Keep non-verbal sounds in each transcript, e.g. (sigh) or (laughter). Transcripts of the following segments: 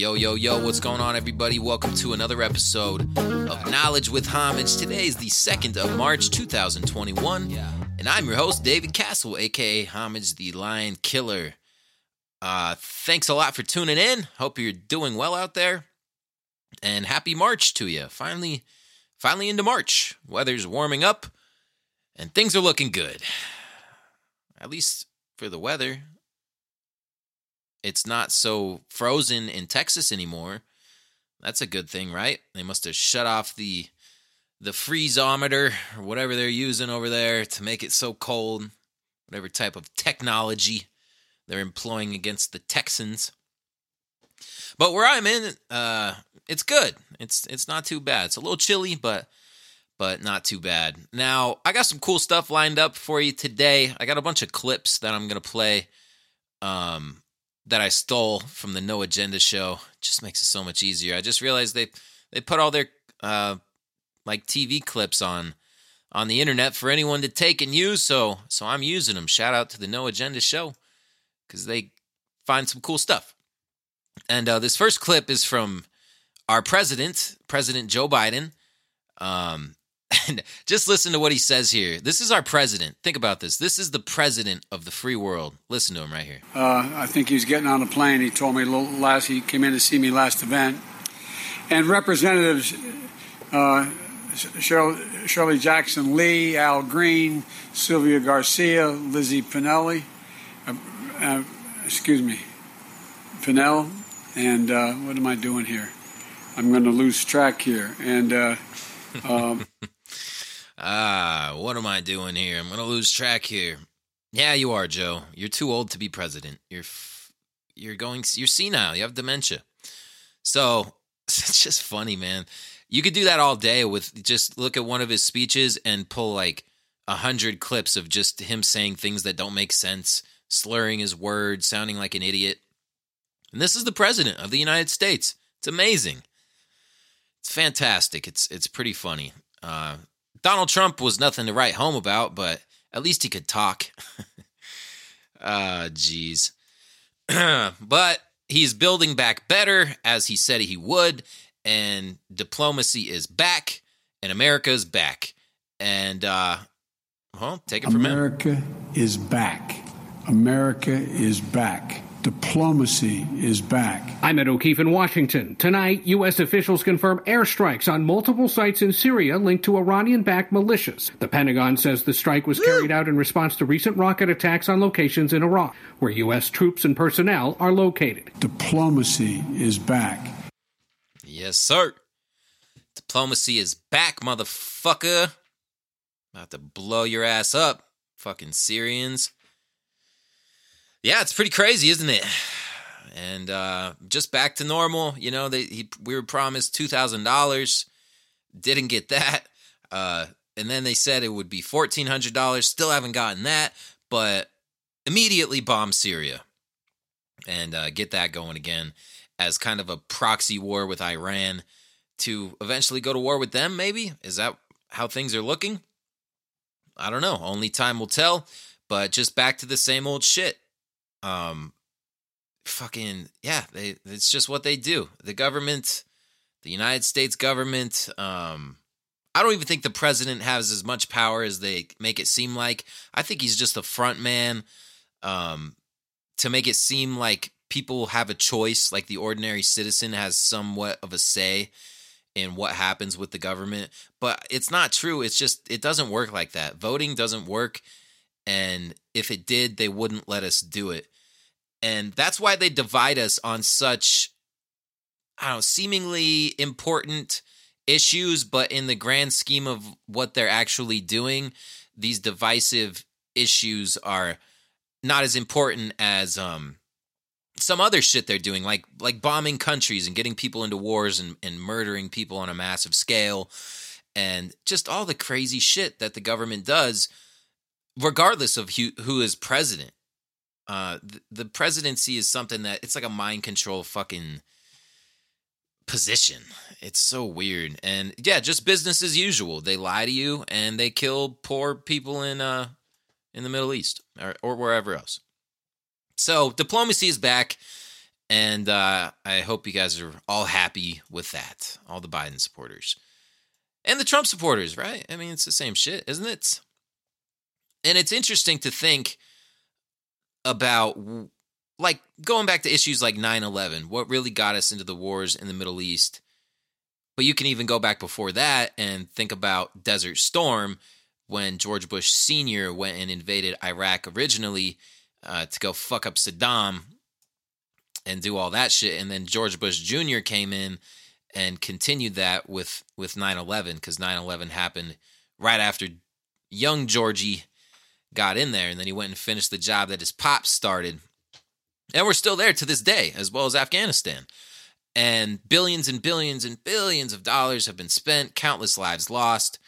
Yo, yo, yo, what's going on, everybody? Welcome to another episode of Knowledge with Homage. Today is the 2nd of March, 2021, and I'm your host, David Castle, aka Homage the Lion Killer. Uh, thanks a lot for tuning in. Hope you're doing well out there, and happy March to you. Finally, finally into March. Weather's warming up, and things are looking good. At least for the weather it's not so frozen in Texas anymore. That's a good thing, right? They must have shut off the the freezeometer or whatever they're using over there to make it so cold. Whatever type of technology they're employing against the Texans. But where I'm in, uh, it's good. It's it's not too bad. It's a little chilly, but but not too bad. Now I got some cool stuff lined up for you today. I got a bunch of clips that I'm gonna play. Um, that I stole from the No Agenda show. Just makes it so much easier. I just realized they they put all their uh, like TV clips on on the internet for anyone to take and use. So so I'm using them. Shout out to the No Agenda show because they find some cool stuff. And uh, this first clip is from our president, President Joe Biden. Um, and just listen to what he says here. This is our president. Think about this. This is the president of the free world. Listen to him right here. Uh, I think he's getting on a plane. He told me last. He came in to see me last event, and representatives uh, Sheila, Jackson Lee, Al Green, Sylvia Garcia, Lizzie Pinelli. Uh, uh, excuse me, Pinell. And uh, what am I doing here? I'm going to lose track here. And uh, um, (laughs) Ah, what am I doing here? I'm gonna lose track here. Yeah, you are, Joe. You're too old to be president. You're f- you're going you're senile. You have dementia. So (laughs) it's just funny, man. You could do that all day with just look at one of his speeches and pull like a hundred clips of just him saying things that don't make sense, slurring his words, sounding like an idiot. And this is the president of the United States. It's amazing. It's fantastic. It's it's pretty funny. Uh, Donald Trump was nothing to write home about, but at least he could talk. (laughs) Ah, uh, jeez. (clears throat) but he's building back better as he said he would, and diplomacy is back, and America is back. And, uh, well, take it from America him. America is back. America is back. Diplomacy is back. I'm Ed O'Keefe in Washington. Tonight, U.S. officials confirm airstrikes on multiple sites in Syria linked to Iranian backed militias. The Pentagon says the strike was carried out in response to recent rocket attacks on locations in Iraq, where U.S. troops and personnel are located. Diplomacy is back. Yes, sir. Diplomacy is back, motherfucker. About to blow your ass up, fucking Syrians yeah, it's pretty crazy, isn't it? And uh, just back to normal. You know, they he, we were promised two thousand dollars, didn't get that. Uh, and then they said it would be fourteen hundred dollars. Still haven't gotten that, but immediately bomb Syria and uh, get that going again as kind of a proxy war with Iran to eventually go to war with them. Maybe is that how things are looking? I don't know. Only time will tell. But just back to the same old shit um fucking yeah they it's just what they do. The government the united states government um i don't even think the president has as much power as they make it seem like. I think he's just a front man um to make it seem like people have a choice like the ordinary citizen has somewhat of a say in what happens with the government. But it's not true. It's just it doesn't work like that. Voting doesn't work and if it did they wouldn't let us do it. And that's why they divide us on such, I don't know, seemingly important issues, but in the grand scheme of what they're actually doing, these divisive issues are not as important as um some other shit they're doing, like like bombing countries and getting people into wars and, and murdering people on a massive scale, and just all the crazy shit that the government does, regardless of who, who is president. Uh, the, presidency is something that it's like a mind control fucking position. It's so weird. And yeah, just business as usual. They lie to you and they kill poor people in uh in the Middle East or, or wherever else. So diplomacy is back And uh, I hope you guys are all happy with that, all the Biden supporters. And the Trump supporters, right? I mean, it's the same shit, isn't it? And it's interesting to think about, like, going back to issues like 9 11, what really got us into the wars in the Middle East. But you can even go back before that and think about Desert Storm when George Bush Sr. went and invaded Iraq originally uh, to go fuck up Saddam and do all that shit. And then George Bush Jr. came in and continued that with with 9/11 because 9/11 happened right after young Georgie got in there, and then he went and finished the job that his pop started. And we're still there to this day, as well as Afghanistan. And billions and billions and billions of dollars have been spent, countless lives lost,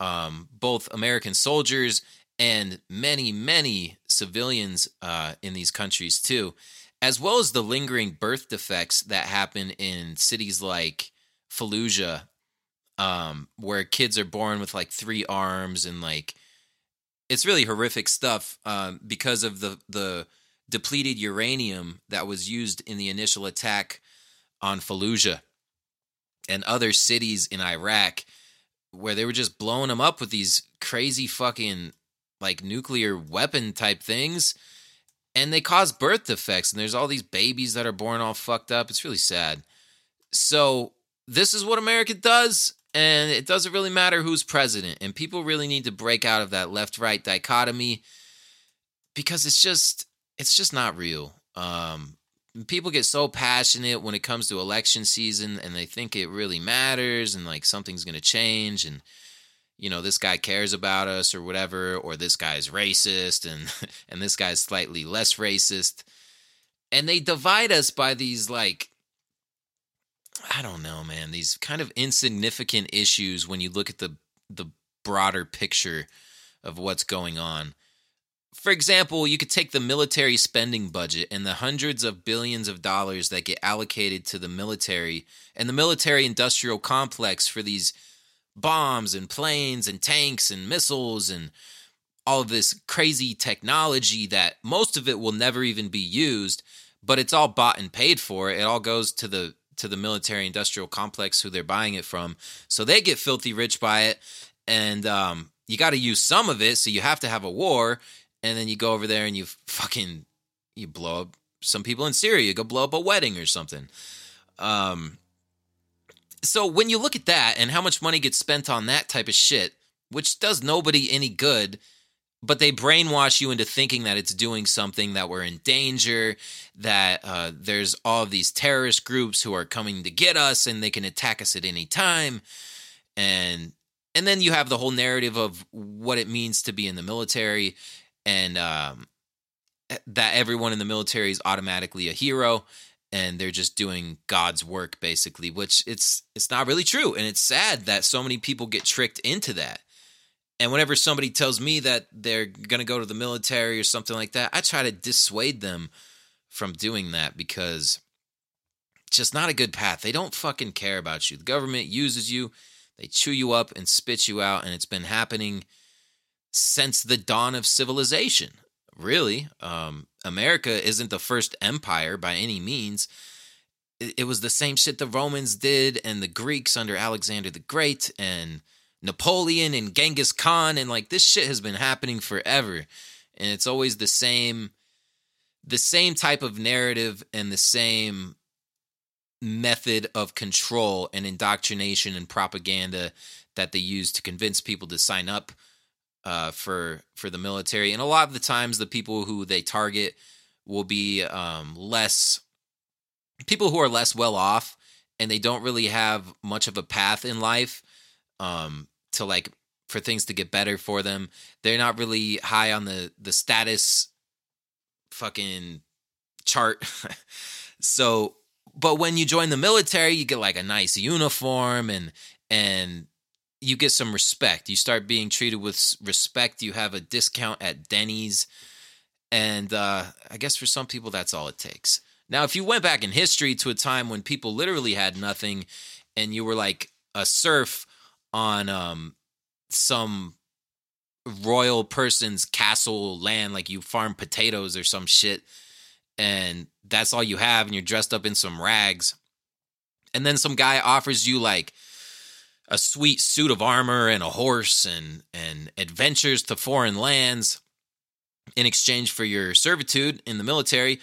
um, both American soldiers and many, many civilians uh, in these countries too as well as the lingering birth defects that happen in cities like Fallujah, um, where kids are born with like three arms and like it's really horrific stuff um, because of the the depleted uranium that was used in the initial attack on Fallujah and other cities in Iraq, where they were just blowing them up with these crazy fucking like nuclear weapon type things and they cause birth defects and there's all these babies that are born all fucked up. It's really sad. So this is what america does and it doesn't really matter who's president and people really need to break out of that left right dichotomy because it's just it's just not real. Um, people get so passionate when it comes to election season and they think it really matters and like something's going to change and you know this guy cares about us or whatever or this guy's racist and (laughs) and this guy's slightly less racist. And they divide us by these like i don't know man these kind of insignificant issues when you look at the the broader picture of what's going on. For example, you could take the military spending budget and the hundreds of billions of dollars that get allocated to the military and the military industrial complex for these bombs and planes and tanks and missiles and all of this crazy technology that most of it will never even be used but it's all bought and paid for. It all goes to the to the military industrial complex who they're buying it from. So they get filthy rich by it. And um, you got to use some of it so you have to have a war. And then you go over there and you fucking you blow up some people in syria. You go blow up a wedding or something. Um so when you look at that and how much money gets spent on that type of shit, which does nobody any good, but they brainwash you into thinking that it's doing something that we're in danger, that uh, there's all these terrorist groups who are coming to get us and they can attack us at any time, and and then you have the whole narrative of what it means to be in the military, and um, that everyone in the military is automatically a hero and they're just doing God's work basically, which it's it's not really true and it's sad that so many people get tricked into that. And whenever somebody tells me that they're going to go to the military or something like that, I try to dissuade them from doing that because it's just not a good path. They don't fucking care about you. The government uses you, they chew you up and spit you out and it's been happening since the dawn of civilization really. Um, America isn't the first empire by any means. It, it was the same shit the Romans did and the Greeks under Alexander the Great and Napoleon and Genghis Khan. And like this shit has been happening forever. And it's always the same the same type of narrative and the same method of control and indoctrination and propaganda that they use to convince people to sign up uh, for for the military, and a lot of the times the people who they target will be um, less people who are less well off, and they don't really have much of a path in life um, to like for things to get better for them. They're not really high on the the status fucking chart. (laughs) so, but when you join the military, you get like a nice uniform and and you get some respect. You start being treated with respect. You have a discount at Denny's. And uh, I guess for some people, that's all it takes. Now, if you went back in history to a time when people literally had nothing and you were like a serf on um, some royal person's castle land, like you farm potatoes or some shit, and that's all you have, and you're dressed up in some rags, and then some guy offers you like a sweet suit of armor and a horse and and adventures to foreign lands in exchange for your servitude in the military.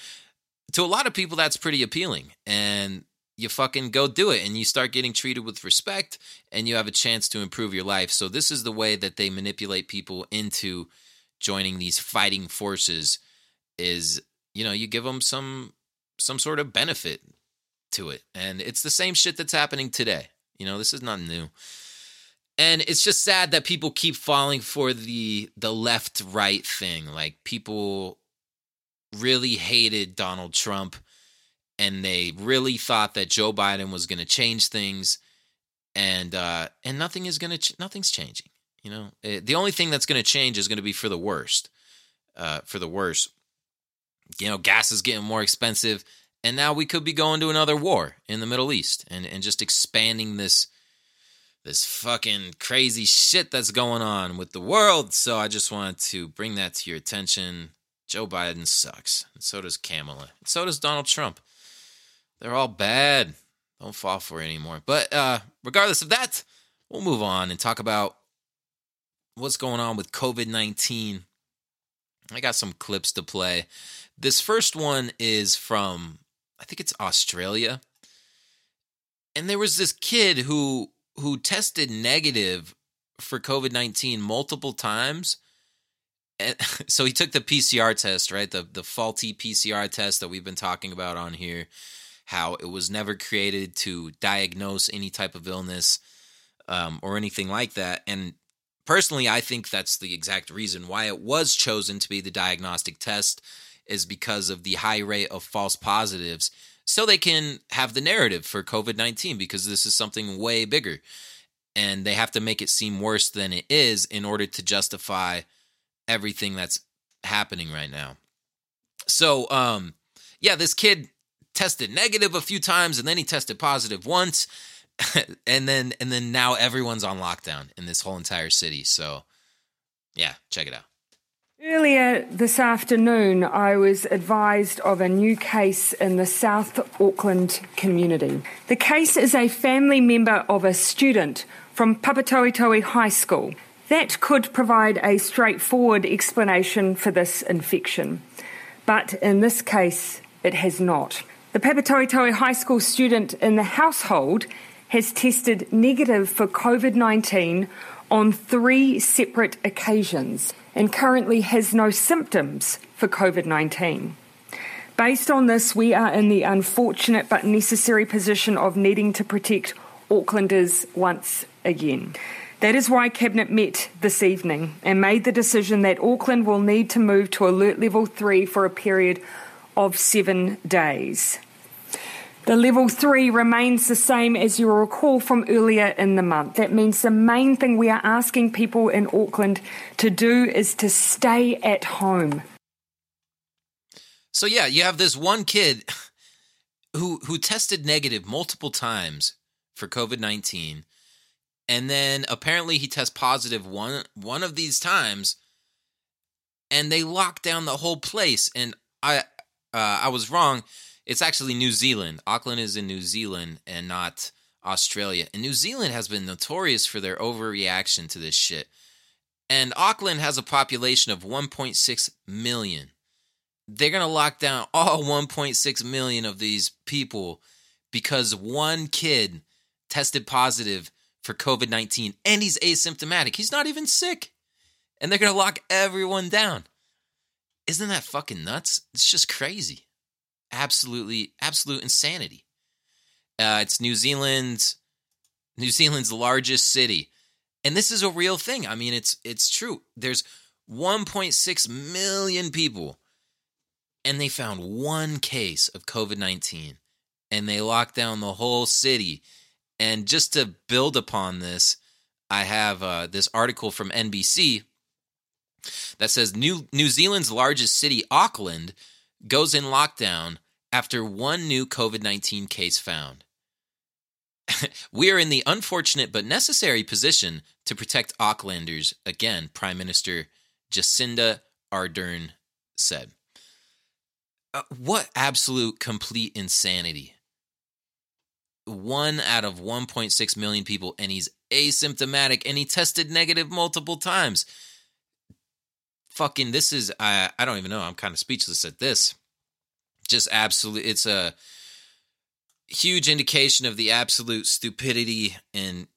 To a lot of people that's pretty appealing. And you fucking go do it and you start getting treated with respect and you have a chance to improve your life so this is the way that they manipulate people into joining these fighting forces is you know you give them some some sort of benefit to it and it's the same shit that's happening today you know, this is not new. And it's just sad that people keep falling for the the left right thing. Like people really hated Donald Trump and they really thought that Joe Biden was going to change things and uh and nothing is going to ch- nothing's changing. You know, it, eh, the only thing that's going to change is going to be for the worst. Uh for the worst. You know, gas is getting more expensive and now we could be going to another war in the Middle East and, and just expanding this this fucking crazy shit that's going on with the world. So I just wanted to bring that to your attention. Joe Biden sucks. And so does Kamala. And so does Donald Trump. They're all bad. Don't fall for it anymore. But uh, regardless of that, we'll move on and talk about what's going on with COVID 19. I got some clips to play. This first one is from I think it's Australia. And there was this kid who who tested negative for COVID-19 multiple times. And (laughs) so he took the PCR test, right? The the faulty PCR test that we've been talking about on here, how it was never created to diagnose any type of illness um, or anything like that. And personally, I think that's the exact reason why it was chosen to be the diagnostic test is because of the high rate of false positives so they can have the narrative for COVID 19 because this is something way bigger. And they have to make it seem worse than it is in order to justify everything that's happening right now. So, um, yeah, this kid tested negative a few times and then he tested positive once. (laughs) and then and then now everyone's on lockdown in this whole entire city. So, yeah, check it out. Earlier this afternoon, I was advised of a new case in the South Auckland community. The case is a family member of a student from Papatoetoe High School. That could provide a straightforward explanation for this infection, but in this case, it has not. The Papatoetoe High School student in the household has tested negative for COVID 19 on three separate occasions and currently has no symptoms for COVID 19. Based on this, we are in the unfortunate but necessary position of needing to protect Aucklanders once again. That is why Cabinet met this evening and made the decision that Auckland will need to move to alert level 3 for a period of seven days. The level three remains the same as you'll recall from earlier in the month. That means the main thing we are asking people in Auckland to do is to stay at home. So yeah, you have this one kid who who tested negative multiple times for COVID-19 and then apparently he tests positive one one of these times and they lock down the whole place and I uh, I was wrong it's actually New Zealand. Auckland is in New Zealand and not Australia. And New Zealand has been notorious for their overreaction to this shit. And Auckland has a population of 1.6 million. They're going to lock down all 1.6 million of these people because one kid tested positive for COVID 19 and he's asymptomatic. He's not even sick. And they're going to lock everyone down. Isn't that fucking nuts? It's just crazy absolutely absolute insanity. Uh, it's New Zealand's New Zealand's largest city, and this is a real thing. I mean, it's it's true. There's 1.6 million people, and they found one case of COVID 19, and they locked down the whole city. And just to build upon this, I have uh, this article from NBC that says New New Zealand's largest city, Auckland, goes in lockdown after one new COVID 19 case found. (laughs) we are in the unfortunate but necessary position to protect Aucklanders, again, Prime Minister Jacinda Ardern said. uh, what absolute complete insanity. One out of 1.6 million people, and he's asymptomatic and he tested negative multiple times. Fucking, this is, I, I don't even know. I'm kind of speechless at this. Just absolute, it's a huge indication of the absolute stupidity and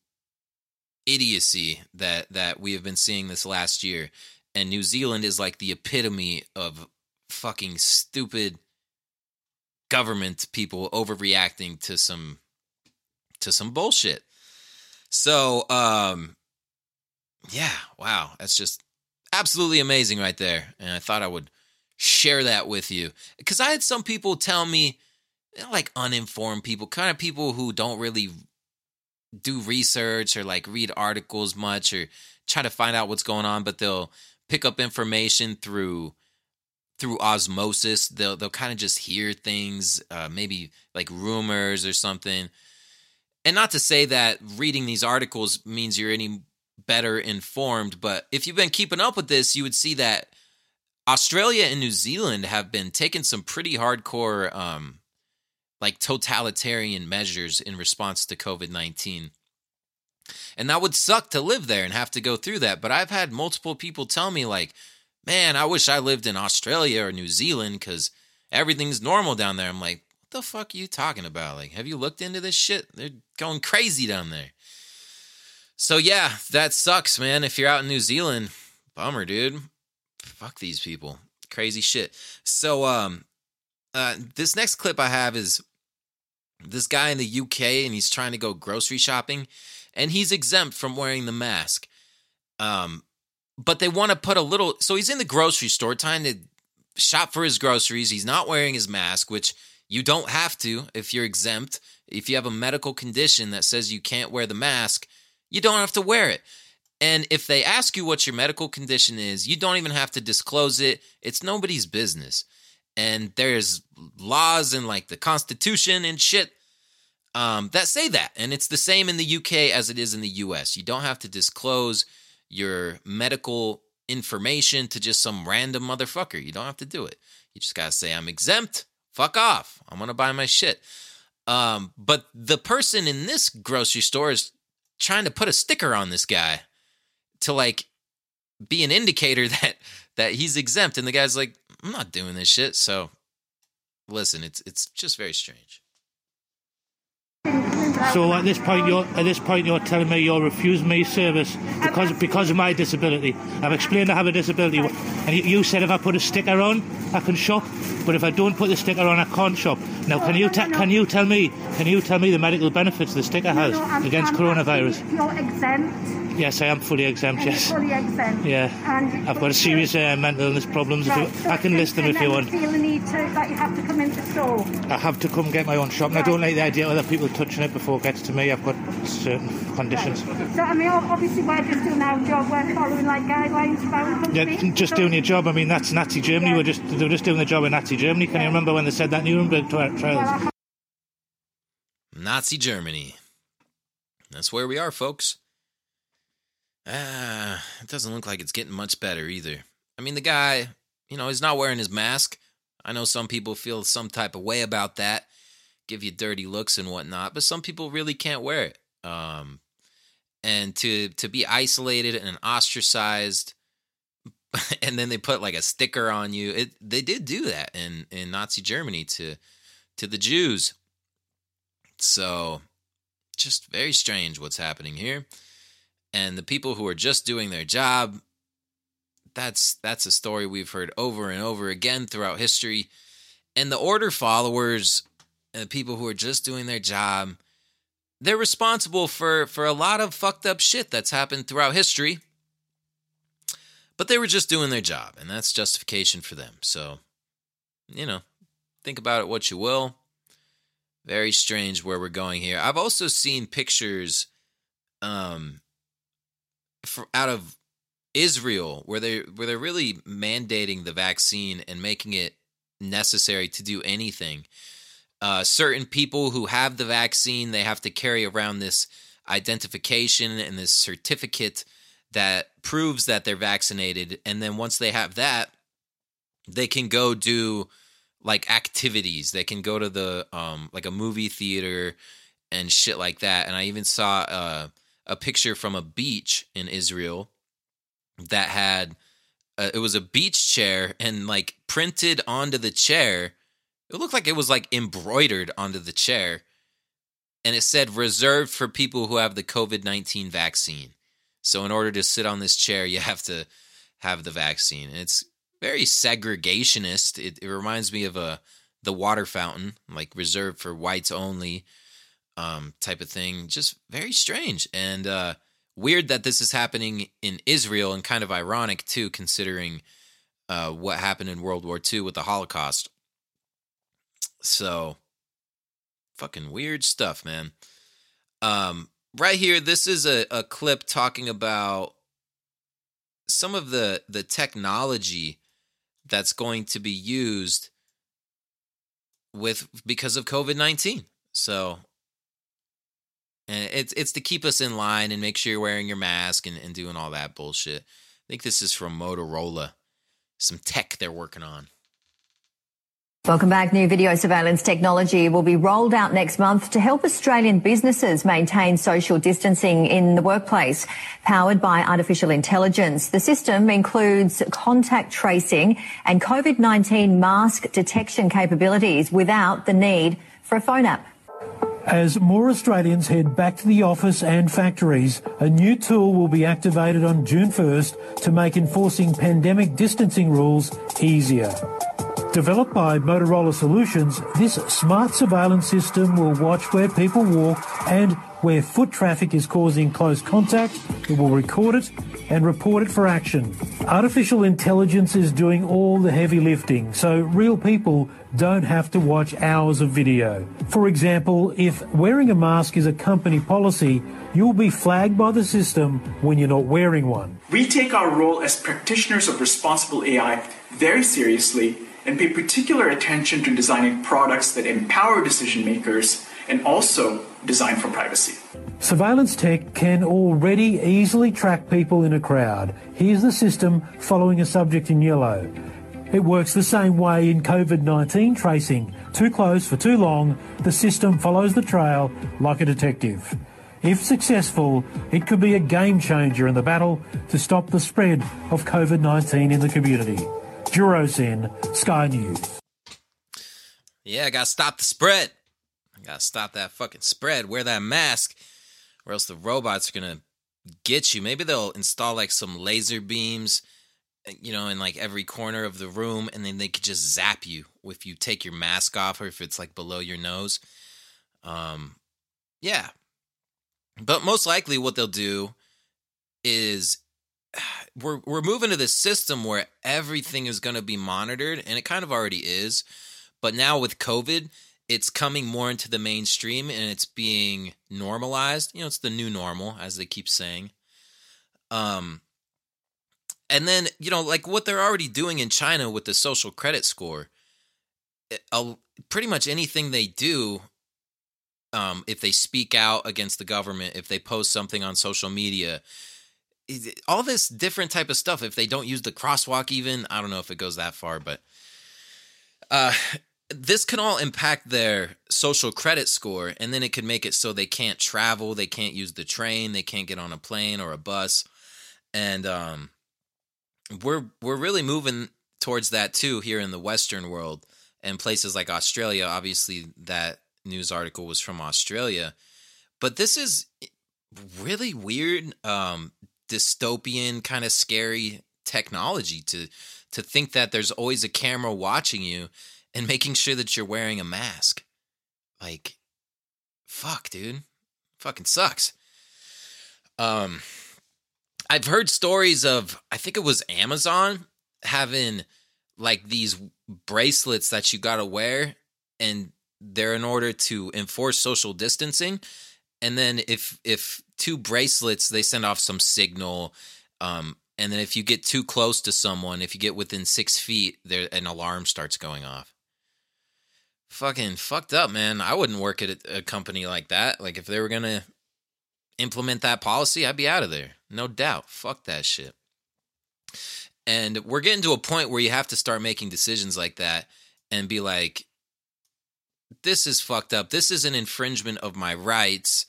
idiocy that that we have been seeing this last year and New Zealand is like the epitome of fucking stupid government people overreacting to some to some bullshit. So, um yeah, wow, that's just absolutely amazing right there. And I thought I would share that with you cuz I had some people tell me like uninformed people, kind of people who don't really do research or like read articles much or try to find out what's going on, but they'll pick up information through through osmosis. They'll they'll kind of just hear things, uh, maybe like rumors or something. And not to say that reading these articles means you're any better informed, but if you've been keeping up with this, you would see that Australia and New Zealand have been taking some pretty hardcore um, like totalitarian measures in response to COVID 19. And that would suck to live there and have to go through that. But I've had multiple people tell me, like, man, I wish I lived in Australia or New Zealand because everything's normal down there. I'm like, what the fuck are you talking about? Like, have you looked into this shit? They're going crazy down there. So, yeah, that sucks, man. If you're out in New Zealand, bummer, dude. Fuck these people. Crazy shit. So, um, uh, this next clip I have is this guy in the UK and he's trying to go grocery shopping and he's exempt from wearing the mask. Um, but they want to put a little so he's in the grocery store trying to shop for his groceries. He's not wearing his mask, which you don't have to if you're exempt. If you have a medical condition that says you can't wear the mask, you don't have to wear it. And if they ask you what your medical condition is, you don't even have to disclose it. It's nobody's business and there's laws in like the Constitution and shit um, that say that, and it's the same in the UK as it is in the US. You don't have to disclose your medical information to just some random motherfucker. You don't have to do it. You just gotta say I'm exempt. Fuck off. I'm gonna buy my shit. Um, but the person in this grocery store is trying to put a sticker on this guy to like be an indicator (laughs) that that he's exempt, and the guy's like, I'm not doing this shit. So listen, it's it's just very strange. So at this point, you're at this point you're telling me you're refusing me service because because of my disability. I've explained I have a disability, and you said if I put a sticker on, I can shop. But if I don't put the sticker on, I can't shop. Now, can you ta- can you tell me can you tell me the medical benefits the sticker has against coronavirus? You're exempt. Yes, I am fully exempt. Yes. Fully exempt. Yeah. And I've got a serious uh, mental illness problems. If Right, you, so I can list them if you want. Feel the need to that you have to come into store. I have to come get my own shop, and I don't like the idea of other people touching it before it gets to me. I've got certain conditions. So I mean, obviously we're just doing our job. We're following like guidelines from our Yeah, company. just So- doing your job. I mean, that's Nazi Germany. Yeah. We're just they were just doing the job in Nazi Germany. Can you remember when they said that Nuremberg tri- Well, trials? Nazi Germany. That's where we are, folks. Ah, it doesn't look like it's getting much better either. I mean, the guy, you know, he's not wearing his mask. I know some people feel some type of way about that, give you dirty looks and whatnot, but some people really can't wear it. Um, and to to be isolated and ostracized, (laughs) and then they put like a sticker on you. It they did do that in in Nazi Germany to to the Jews. So, just very strange what's happening here. And the people who are just doing their job, that's that's a story we've heard over and over again throughout history. And the order followers and the people who are just doing their job, they're responsible for for a lot of fucked up shit that's happened throughout history. But they were just doing their job, and that's justification for them. So, you know, think about it what you will very strange where we're going here. I've also seen pictures um for, out of Israel where they where they're really mandating the vaccine and making it necessary to do anything. Uh, certain people who have the vaccine, they have to carry around this identification and this certificate that proves that they're vaccinated. And then once they have that, they can go do like activities. They can go to the um like a movie theater and shit like that. And I even saw uh, a picture from a beach in Israel that had uh, it was a beach chair and like printed onto the chair. It looked like it was like embroidered onto the chair. And it said reserved for people who have the COVID 19 vaccine. So in order to sit on this chair, you have to have the vaccine. And it's very segregationist. It, it reminds me of a the water fountain, like reserved for whites only, um, type of thing. Just very strange and uh, weird that this is happening in Israel, and kind of ironic too, considering uh, what happened in World War II with the Holocaust. So, fucking weird stuff, man. Um, right here, this is a, a clip talking about some of the the technology that's going to be used with because of COVID nineteen. So, and it's it's to keep us in line and make sure you're wearing your mask and, and doing all that bullshit. I think this is from Motorola, some tech they're working on. Welcome back. New video surveillance technology will be rolled out next month to help Australian businesses maintain social distancing in the workplace. Powered by artificial intelligence, the system includes contact tracing and COVID-19 mask detection capabilities without the need for a phone app. As more Australians head back to the office and factories, a new tool will be activated on June 1st to make enforcing pandemic distancing rules easier. Developed by Motorola Solutions, this smart surveillance system will watch where people walk and where foot traffic is causing close contact. It will record it and report it for action. Artificial intelligence is doing all the heavy lifting, so real people don't have to watch hours of video. For example, if wearing a mask is a company policy, you'll be flagged by the system when you're not wearing one. We take our role as practitioners of responsible AI very seriously and pay particular attention to designing products that empower decision makers and also design for privacy. Surveillance tech can already easily track people in a crowd. Here's the system following a subject in yellow. It works the same way in COVID 19 tracing. Too close for too long, the system follows the trail like a detective. If successful, it could be a game changer in the battle to stop the spread of COVID 19 in the community. Jurosin, Sky News. Yeah, I gotta stop the spread. I gotta stop that fucking spread. Wear that mask, or else the robots are gonna get you. Maybe they'll install like some laser beams, you know, in like every corner of the room, and then they could just zap you if you take your mask off or if it's like below your nose. Um, yeah. But most likely, what they'll do is (sighs) we're we're moving to this system where everything is going to be monitored, and it kind of already is. But now with COVID, it's coming more into the mainstream and it's being normalized. You know, it's the new normal, as they keep saying. Um, and then you know, like what they're already doing in China with the social credit score. It, uh, pretty much anything they do, um, if they speak out against the government, if they post something on social media, all this different type of stuff. If they don't use the crosswalk, even I don't know if it goes that far, but uh, this can all impact their social credit score, and then it could make it so they can't travel, they can't use the train, they can't get on a plane or a bus, and um, we're we're really moving towards that too here in the Western world and places like Australia. Obviously, that news article was from Australia, but this is really weird, um, dystopian, kind of scary technology to to think that there's always a camera watching you and making sure that you're wearing a mask. Like, fuck, dude. Fucking sucks. Um, I've heard stories of, I think it was Amazon having like these bracelets that you gotta wear, and they're in order to enforce social distancing. And then if if two bracelets, they send off some signal. Um, and then if you get too close to someone, if you get within six feet, there an alarm starts going off fucking fucked up, man. I wouldn't work at a, company like that. Like if they were gonna implement that policy, I'd be out of there, no doubt. Fuck that shit. And we're getting to a point where you have to start making decisions like that. and be like, this is fucked up. This is an infringement of my rights.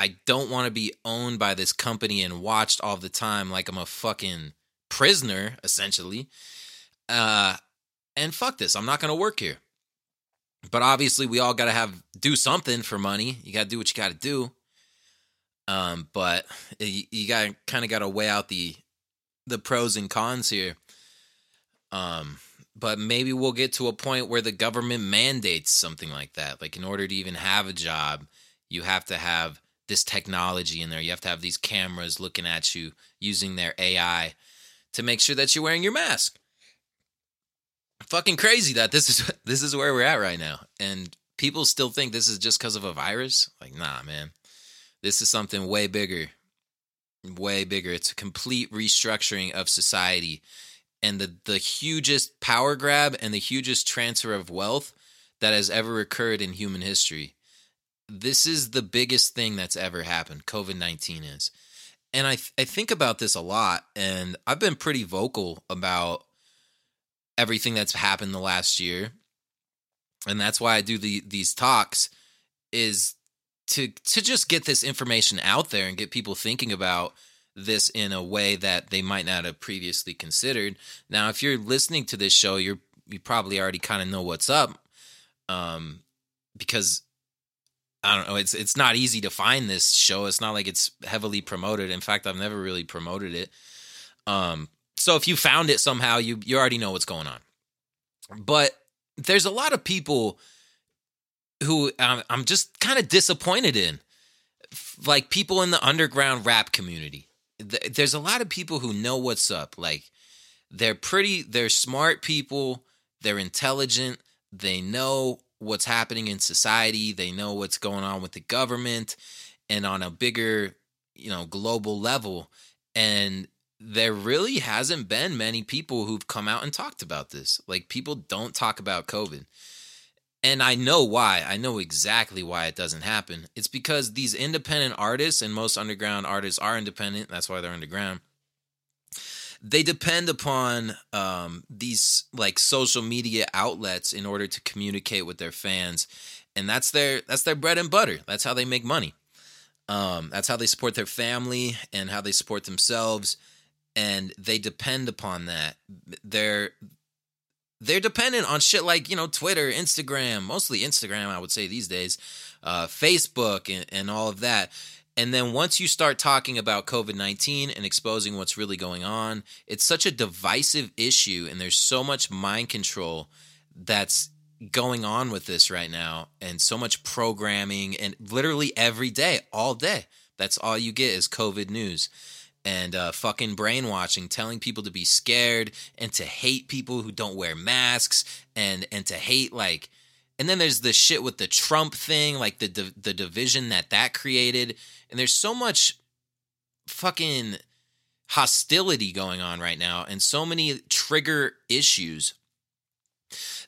I don't want to be owned by this company and watched all the time like I'm a fucking prisoner, essentially. Uh, and fuck this. I'm not going to work here. But obviously, we all got to have do something for money. You got to do what you got to do. Um, but you, you got kind of got to weigh out the the pros and cons here. Um, but maybe we'll get to a point where the government mandates something like that. Like in order to even have a job, you have to have this technology in there. You have to have these cameras looking at you using their AI to make sure that you're wearing your mask. Fucking crazy that this is (laughs) this is where we're at right now. And people still think this is just because of a virus. Like, nah, man. This is something way bigger. Way bigger. It's a complete restructuring of society and the the hugest power grab and the hugest transfer of wealth that has ever occurred in human history. This is the biggest thing that's ever happened. COVID 19 is. And I, th- I think about this a lot, and I've been pretty vocal about everything that's happened the last year. And that's why I do the, these talks is to to just get this information out there and get people thinking about this in a way that they might not have previously considered. Now, if you're listening to this show, you're you probably already kind of know what's up, um, because I don't know. It's it's not easy to find this show. It's not like it's heavily promoted. In fact, I've never really promoted it. Um, so if you found it somehow, you you already know what's going on. But there's a lot of people who um, I'm just kind of disappointed in, like people in the underground rap community th- there's a lot of people who know what's up. Like they're pretty, they're smart people, they're intelligent, they know what's happening in society, they know what's going on with the government and on a bigger, you know, global level. And there really hasn't been many people who've come out and talked about this. Like people don't talk about COVID. And I know why. I know exactly why it doesn't happen. It's because these independent artists, and most underground artists are independent, that's why they're underground. They depend upon um, these like social media outlets in order to communicate with their fans, and that's their that's their bread and butter. That's how they make money. Um, that's how they support their family and how they support themselves, and they depend upon that. They're they're dependent on shit like you know Twitter, Instagram, mostly Instagram, I would say these days, uh, Facebook, and, and all of that. And then once you start talking about COVID 19 and exposing what's really going on, it's such a divisive issue, and there's so much mind control that's going on with this right now, and so much programming, and literally every day, all day. That's all you get is COVID news and uh, fucking brainwashing, telling people to be scared and to hate people who don't wear masks and and to hate like. And then there's the shit with the Trump thing, like the the, the division that that created, and there's so much fucking hostility going on right now, and so many trigger issues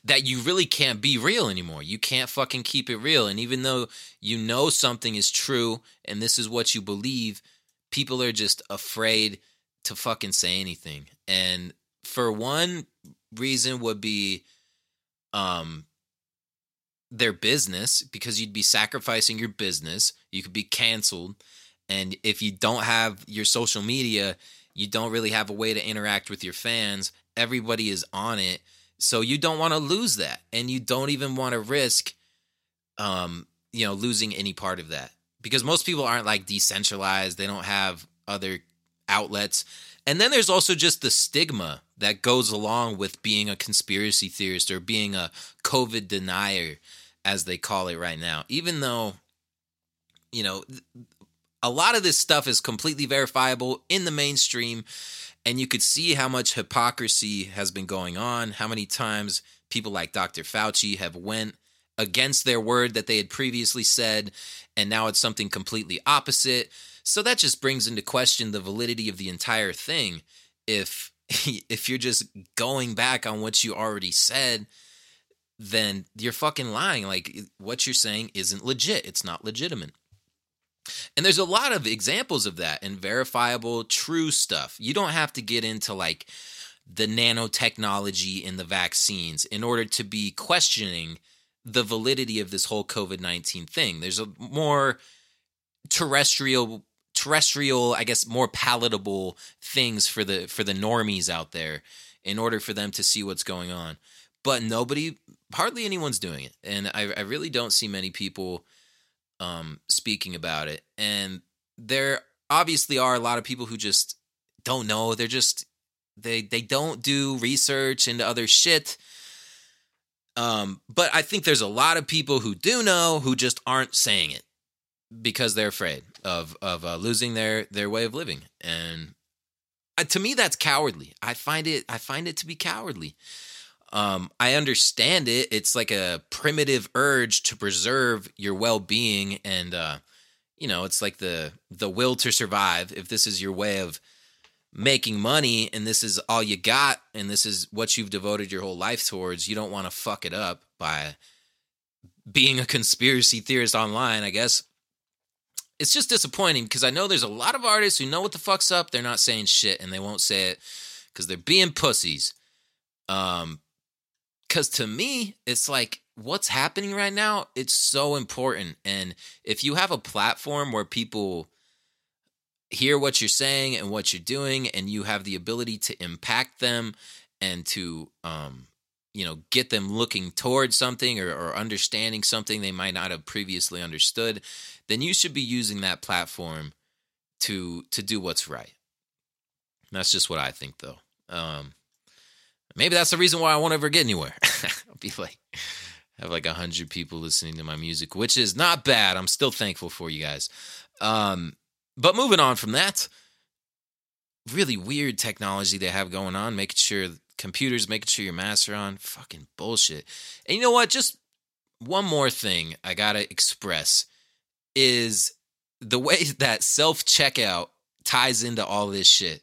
that you really can't be real anymore. You can't fucking keep it real. And even though you know something is true and this is what you believe, people are just afraid to fucking say anything. And for one reason would be um their business because you'd be sacrificing your business. You could be canceled. And if you don't have your social media, you don't really have a way to interact with your fans. Everybody is on it. So you don't want to lose that. And you don't even want to risk um, you know, losing any part of that because most people aren't like decentralized, they don't have other outlets. And then there's also just the stigma that goes along with being a conspiracy theorist or being a COVID denier, as they call it right now. Even though, you know, a lot of this stuff is completely verifiable in the mainstream, and you could see how much hypocrisy has been going on, how many times people like Dr. Fauci have went against their word that they had previously said, and now it's something completely opposite. So that just brings into question the validity of the entire thing. If (laughs) if you're just going back on what you already said, then you're fucking lying. Like what you're saying isn't legit. It's not legitimate. And there's a lot of examples of that and verifiable true stuff. You don't have to get into like the nanotechnology in the vaccines in order to be questioning the validity of this whole COVID 19 thing. There's a more terrestrial terrestrial i guess more palatable things for the for the normies out there in order for them to see what's going on but nobody hardly anyone's doing it and i, I really don't see many people um speaking about it. And there obviously are a lot of people who just don't know. They're just they they don't do research into other shit. Um but i think there's a lot of people who do know who just aren't saying it because they're afraid of of uh, losing their their way of living. And uh, to me that's cowardly. I find it i find it to be cowardly um i understand it it's like a primitive urge to preserve your well-being and uh you know it's like the the will to survive if this is your way of making money and this is all you got and this is what you've devoted your whole life towards you don't want to fuck it up by being a conspiracy theorist online i guess it's just disappointing because I know there's a lot of artists who know what the fuck's up. They're not saying shit and they won't say it because they're being pussies. Um, because to me, it's like what's happening right now. It's so important, and if you have a platform where people hear what you're saying and what you're doing, and you have the ability to impact them and to um you know get them looking towards something or, or understanding something they might not have previously understood then you should be using that platform to to do what's right. That's just what I think, though. Um, maybe that's the reason why I won't ever get anywhere. I'll (laughs) be like, have like a hundred people listening to my music, which is not bad. I'm still thankful for you guys. Um, but moving on from that, really weird technology they have going on, making sure computers, making sure your masks are on, fucking bullshit. And you know what? Just one more thing I gotta express is the way (laughs) that self checkout ties into all this shit.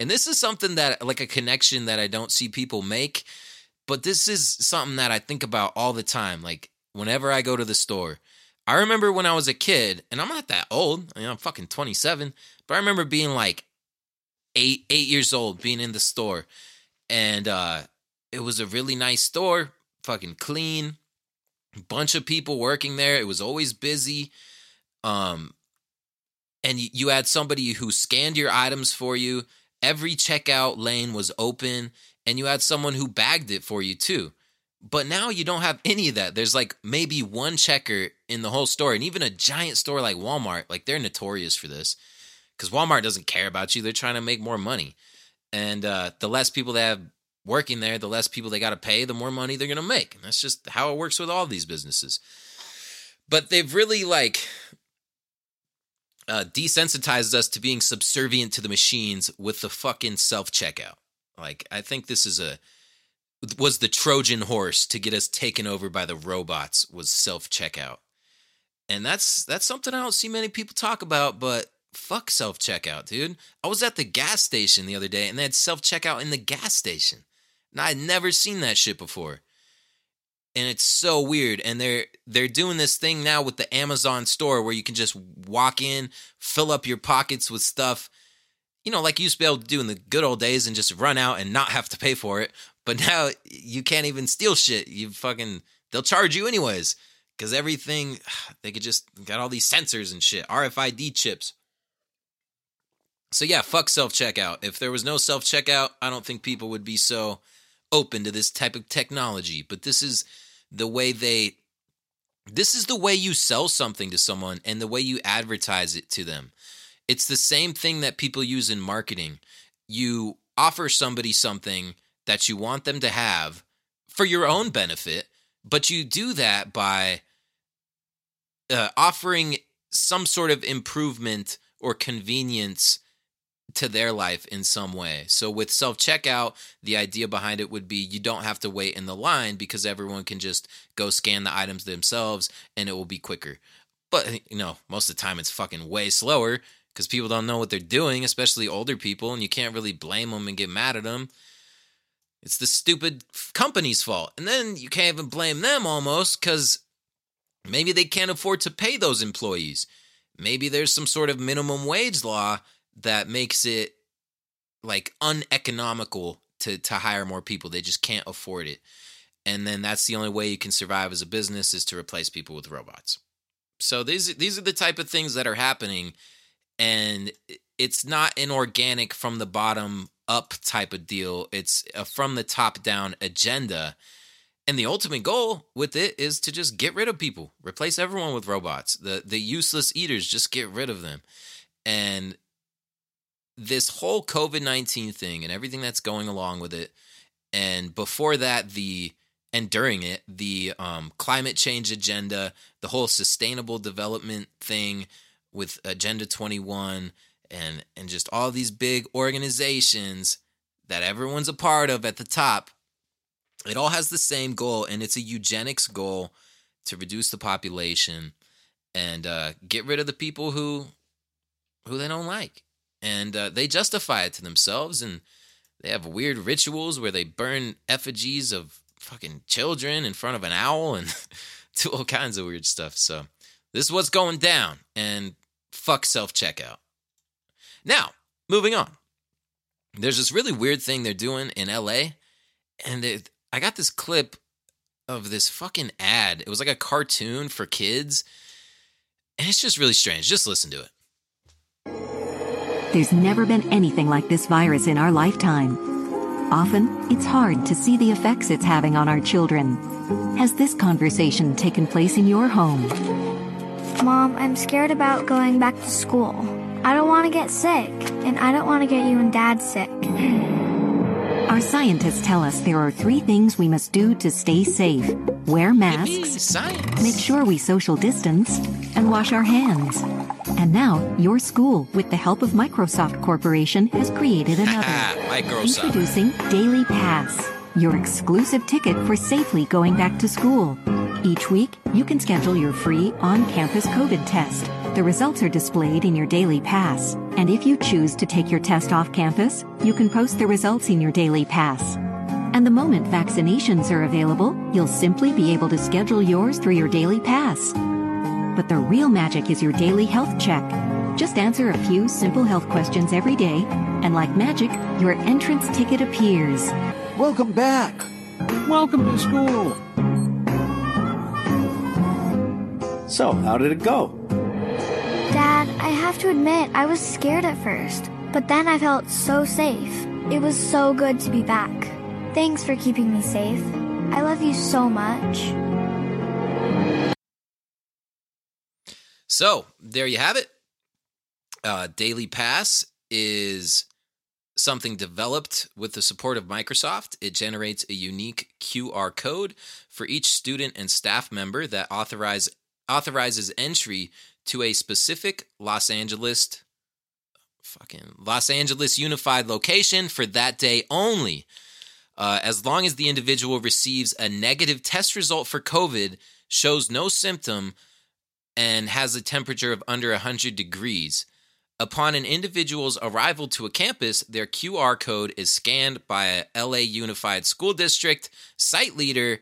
And this is something that, like a connection that I don't see people make, but this is something that I think about all the time. Like, whenever I go to the store, I remember when I was a kid, and I'm not that old, I mean, I'm fucking 27, but I remember being like eight, eight years old, being in the store. And uh, it was a really nice store, fucking clean, bunch of people working there. It was always busy um and you had somebody who scanned your items for you every checkout lane was open and you had someone who bagged it for you too. But now you don't have any of that. There's like maybe one checker in the whole store and even a giant store like walmart like they're notorious for this because walmart doesn't care about you. They're trying to make more money. And uh, the less people they have working there the less people they got to pay the more money they're going to make. And that's just how it works with all these businesses. But they've really like uh, desensitized us to being subservient to the machines with the fucking self checkout. Like, I think this is a was the Trojan horse to get us taken over by the robots was self checkout, and that's that's something I don't see many people talk about. But fuck self checkout, dude. I was at the gas station the other day, and they had self checkout in the gas station, and I had never seen that shit before and it's so weird and they're they're doing this thing now with the Amazon store where you can just walk in, fill up your pockets with stuff, you know, like you used to be able to do in the good old days and just run out and not have to pay for it. But now you can't even steal shit. You fucking they'll charge you anyways cuz everything (sighs) they could just got all these sensors and shit, RFID chips. So yeah, fuck self checkout. If there was no self checkout, I don't think people would be so open to this type of technology, but this is the way they this is the way you sell something to someone and the way you advertise it to them. It's the same thing that people use in marketing. You offer somebody something that you want them to have for your own benefit, but you do that by uh, offering some sort of improvement or convenience to their life in some way. So with self checkout, the idea behind it would be you don't have to wait in the line because everyone can just go scan the items themselves and it will be quicker. But eh, you know, most of the time it's fucking way slower because people don't know what they're doing, especially older people, and you can't really blame them and get mad at them. It's the stupid company's fault. And then you can't even blame them almost because maybe they can't afford to pay those employees. Maybe there's some sort of minimum wage law that makes it like uneconomical to to hire more people. They just can't afford it. And then that's the only way you can survive as a business is to replace people with robots. So these these are the type of things that are happening and it's not an organic from the bottom up type of deal. It's a from the top down agenda. And the ultimate goal with it is to just get rid of people, replace everyone with robots. The the useless eaters, just get rid of them. And this whole COVID 19 thing and everything that's going along with it. And before that, the and during it, the um, climate change agenda, the whole sustainable development thing with Agenda 21, and and just all these big organizations that everyone's a part of at the top. It all has the same goal, and it's a eugenics goal to reduce the population and uh, get rid of the people who who they don't like, and uh, they justify it to themselves, and they have weird rituals where they burn effigies of fucking children in front of an owl and (laughs) do all kinds of weird stuff. So this is what's going down, and fuck self checkout. Now, moving on. There's this really weird thing they're doing in LA, and I got this clip of this fucking ad. It was like a cartoon for kids, and it's just really strange. Just listen to it. There's never been anything like this virus in our lifetime. Often, it's hard to see the effects it's having on our children. Has this conversation taken place in your home? Mom, I'm scared about going back to school. I don't want to get sick, and I don't want to get you and Dad sick. Our scientists tell us there are three things we must do to stay safe wear masks, make sure we social distance, and wash our hands. And now, your school, with the help of Microsoft Corporation, has created another. (laughs) Microsoft. Introducing Daily Pass, your exclusive ticket for safely going back to school. Each week, you can schedule your free on campus COVID test. The results are displayed in your daily pass. And if you choose to take your test off campus, you can post the results in your daily pass. And the moment vaccinations are available, you'll simply be able to schedule yours through your daily pass. But the real magic is your daily health check. Just answer a few simple health questions every day, and like magic, your entrance ticket appears. Welcome back. Welcome to school. So, how did it go? Dad, I have to admit, I was scared at first, but then I felt so safe. It was so good to be back. Thanks for keeping me safe. I love you so much. So there you have it. Uh, Daily Pass is something developed with the support of Microsoft. It generates a unique QR code for each student and staff member that authorize authorizes entry to a specific Los Angeles fucking Los Angeles unified location for that day only. Uh, as long as the individual receives a negative test result for COVID, shows no symptom, and has a temperature of under 100 degrees. Upon an individual's arrival to a campus, their QR code is scanned by a LA Unified School District site leader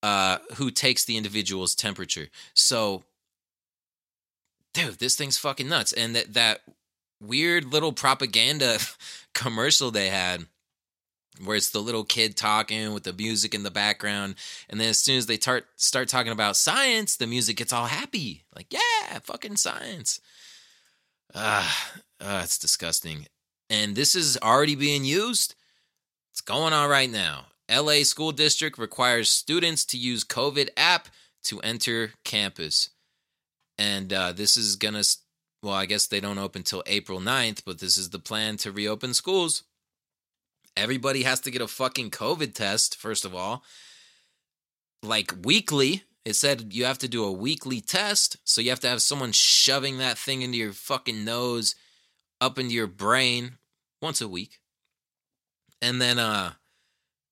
uh, who takes the individual's temperature. So, dude, this thing's fucking nuts. And that that weird little propaganda (laughs) commercial they had where it's the little kid talking with the music in the background and then as soon as they tar- start talking about science the music gets all happy like yeah fucking science ah uh, it's disgusting. And this is already being used? It's going on right now. La school district requires students to use covid app to enter campus. And uh, this is gonna well i guess they don't open till april 9th but this is the plan to reopen schools. Everybody has to get a fucking covid test first of all. Like weekly it said you have to do a weekly test so you have to have someone shoving that thing into your fucking nose up into your brain once a week. And then uh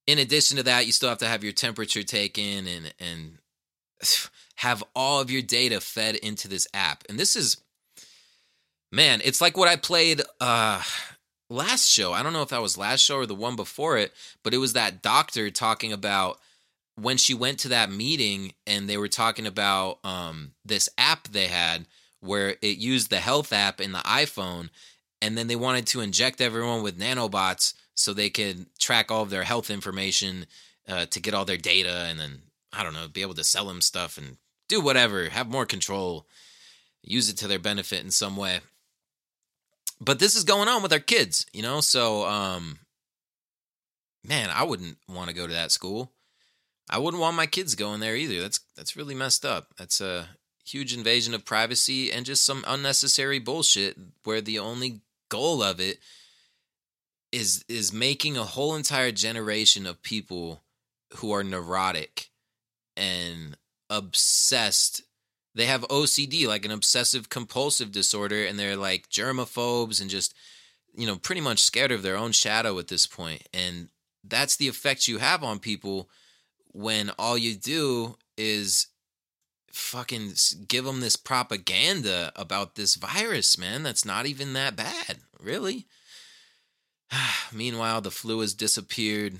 in addition to that you still have to have your temperature taken and and (sighs) have all of your data fed into this app. And this is man it's like what i played uh last show. I don't know if that was last show or the one before it but it was that doctor talking about when she went to that meeting and they were talking about um this app they had where it used the health app in the iphone and then they wanted to inject everyone with nanobots so they could track all of their health information uh, to get all their data and then I don't know, be able to sell them stuff and do whatever, have more control, use it to their benefit in some way. But this is going on with our kids, you know? So um man, I wouldn't want to go to that school. I wouldn't want my kids going there either. That's that's really messed up. That's a huge invasion of privacy and just some unnecessary bullshit where the only goal of it is is making a whole entire generation of people who are neurotic and obsessed they have OCD like an obsessive compulsive disorder and they're like germaphobes and just you know pretty much scared of their own shadow at this point. and that's the effect you have on people when all you do is fucking give them this propaganda about this virus, man. That's not even that bad, really. (sighs) Meanwhile, the flu has disappeared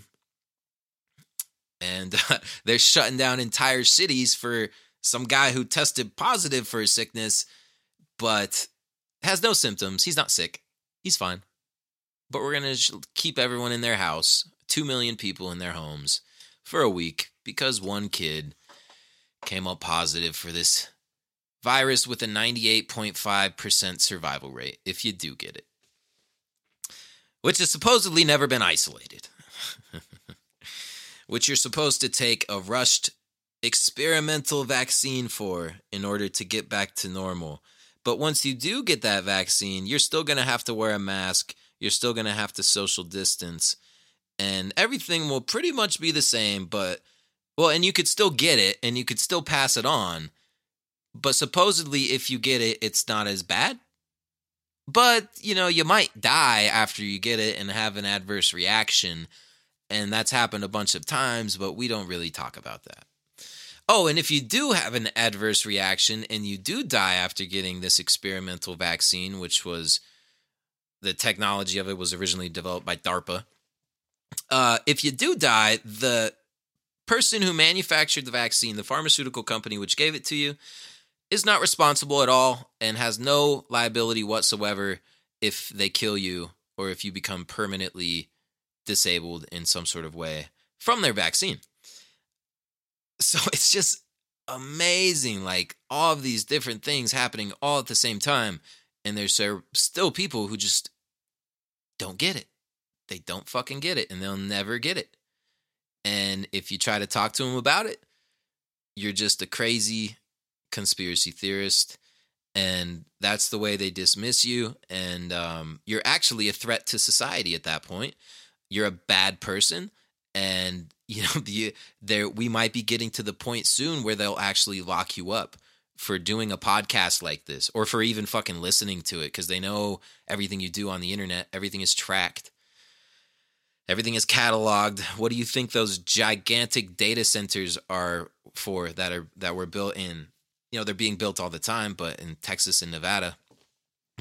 and (laughs) they're shutting down entire cities for some guy who tested positive for a sickness but has no symptoms. He's not sick. He's fine. But we're going to keep everyone in their house, 2 million people in their homes for a week because one kid came up positive for this virus with a 98.5% survival rate if you do get it, which has supposedly never been isolated, (laughs) which you're supposed to take a rushed experimental vaccine for in order to get back to normal. But once you do get that vaccine, you're still going to have to wear a mask. You're still going to have to social distance. And everything will pretty much be the same, but well, and you could still get it and you could still pass it on. But supposedly, if you get it, it's not as bad. But, you know, you might die after you get it and have an adverse reaction. And that's happened a bunch of times, but we don't really talk about that. Oh, and if you do have an adverse reaction and you do die after getting this experimental vaccine, which was the technology of it was originally developed by DARPA. Uh, if you do die, the person who manufactured the vaccine, the pharmaceutical company which gave it to you, is not responsible at all and has no liability whatsoever if they kill you or if you become permanently disabled in some sort of way from their vaccine. (laughs) So it's just amazing like all of these different things happening all at the same time and there's still people who just don't get it. They don't fucking get it and they'll never get it. And if you try to talk to them about it, you're just a crazy conspiracy theorist. And that's the way they dismiss you. And um, you're actually a threat to society at that point. You're a bad person. And, you know, (laughs) the, there, we might be getting to the point soon where they'll actually lock you up for doing a podcast like this or for even fucking listening to it because they know everything you do on the internet, everything is tracked. Everything is cataloged. What do you think those gigantic data centers are for that are that were built in? You know, they're being built all the time, but in Texas and Nevada,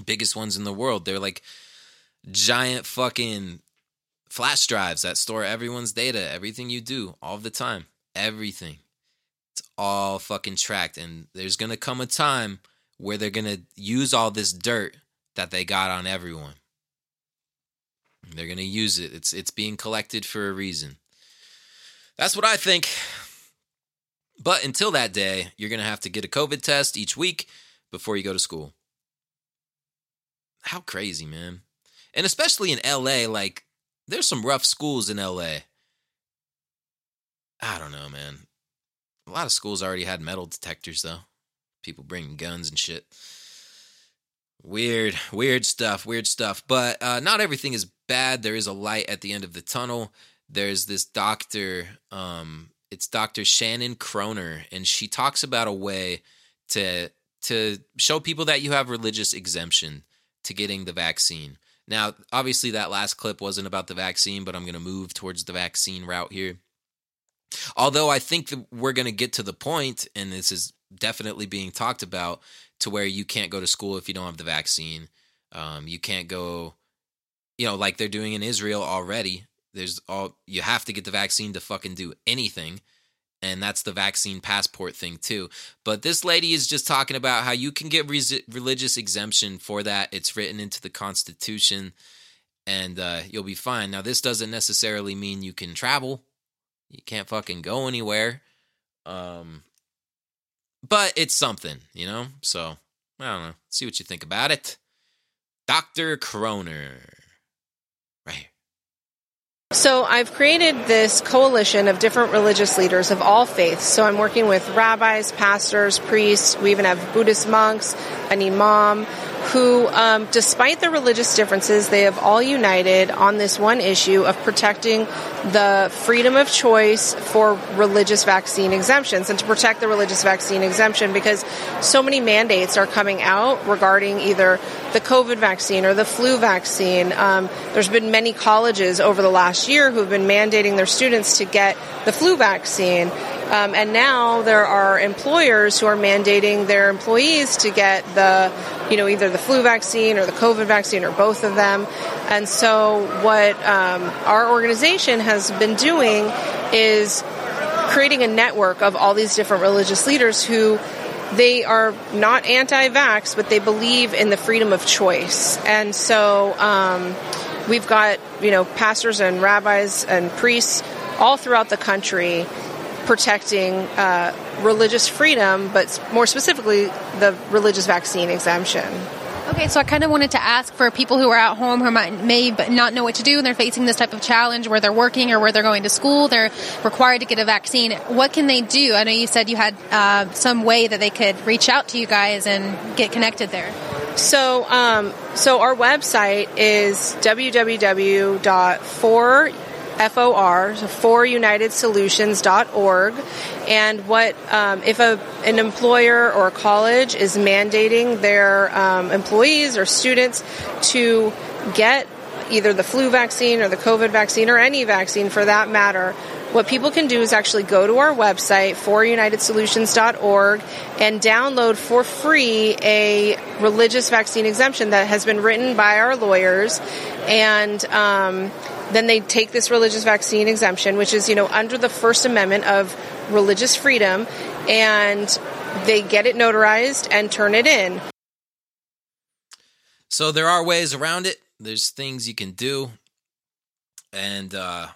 biggest ones in the world, they're like giant fucking flash drives that store everyone's data, everything you do all the time, everything. It's all fucking tracked and there's going to come a time where they're going to use all this dirt that they got on everyone they're going to use it. It's it's being collected for a reason. That's what I think. But until that day, you're going to have to get a COVID test each week before you go to school. How crazy, man. And especially in LA, like there's some rough schools in LA. I don't know, man. A lot of schools already had metal detectors though. People bringing guns and shit. Weird, weird stuff, weird stuff. But uh, not everything is bad. There is a light at the end of the tunnel. There's this doctor, um, it's Dr. Shannon Kroner, and she talks about a way to to show people that you have religious exemption to getting the vaccine. Now, obviously, that last clip wasn't about the vaccine, but I'm going to move towards the vaccine route here. Although I think that we're going to get to the point, and this is definitely being talked about, to where you can't go to school if you don't have the vaccine. Um, you can't go, you know, like they're doing in Israel already. There's all you have to get the vaccine to fucking do anything. And that's the vaccine passport thing too. But this lady is just talking about how you can get res- religious exemption for that. It's written into the Constitution. and uh, you'll be fine. Now, this doesn't necessarily mean you can travel. You can't fucking go anywhere. Um, but it's something, you know? So, I don't know. See what you think about it. Dr. Kroner. So I've created this coalition of different religious leaders of all faiths. So I'm working with rabbis, pastors, priests. We even have Buddhist monks, an imam, who, um, despite their religious differences, they have all united on this one issue of protecting the freedom of choice for religious vaccine exemptions and to protect the religious vaccine exemption because so many mandates are coming out regarding either the COVID vaccine or the flu vaccine. Um, there's been many colleges over the last year who've been mandating their students to get the flu vaccine. Um, and now there are employers who are mandating their employees to get the, you know, either the flu vaccine or the COVID vaccine or both of them. And so what um, our organization has been doing is creating a network of all these different religious leaders who they are not anti-vax, but they believe in the freedom of choice. And so um, we've got you know pastors and rabbis and priests all throughout the country protecting uh, religious freedom, but more specifically, the religious vaccine exemption. Okay, so I kind of wanted to ask for people who are at home who might may not know what to do and they're facing this type of challenge where they're working or where they're going to school, they're required to get a vaccine. What can they do? I know you said you had uh, some way that they could reach out to you guys and get connected there. So, um, so our website is www.for FOR, so forunitedsolutions.org. And what, um, if a, an employer or a college is mandating their um, employees or students to get either the flu vaccine or the COVID vaccine or any vaccine for that matter, what people can do is actually go to our website, forunitedsolutions.org, and download for free a religious vaccine exemption that has been written by our lawyers. And um, then they take this religious vaccine exemption, which is, you know, under the First Amendment of religious freedom, and they get it notarized and turn it in. So there are ways around it. There's things you can do. And uh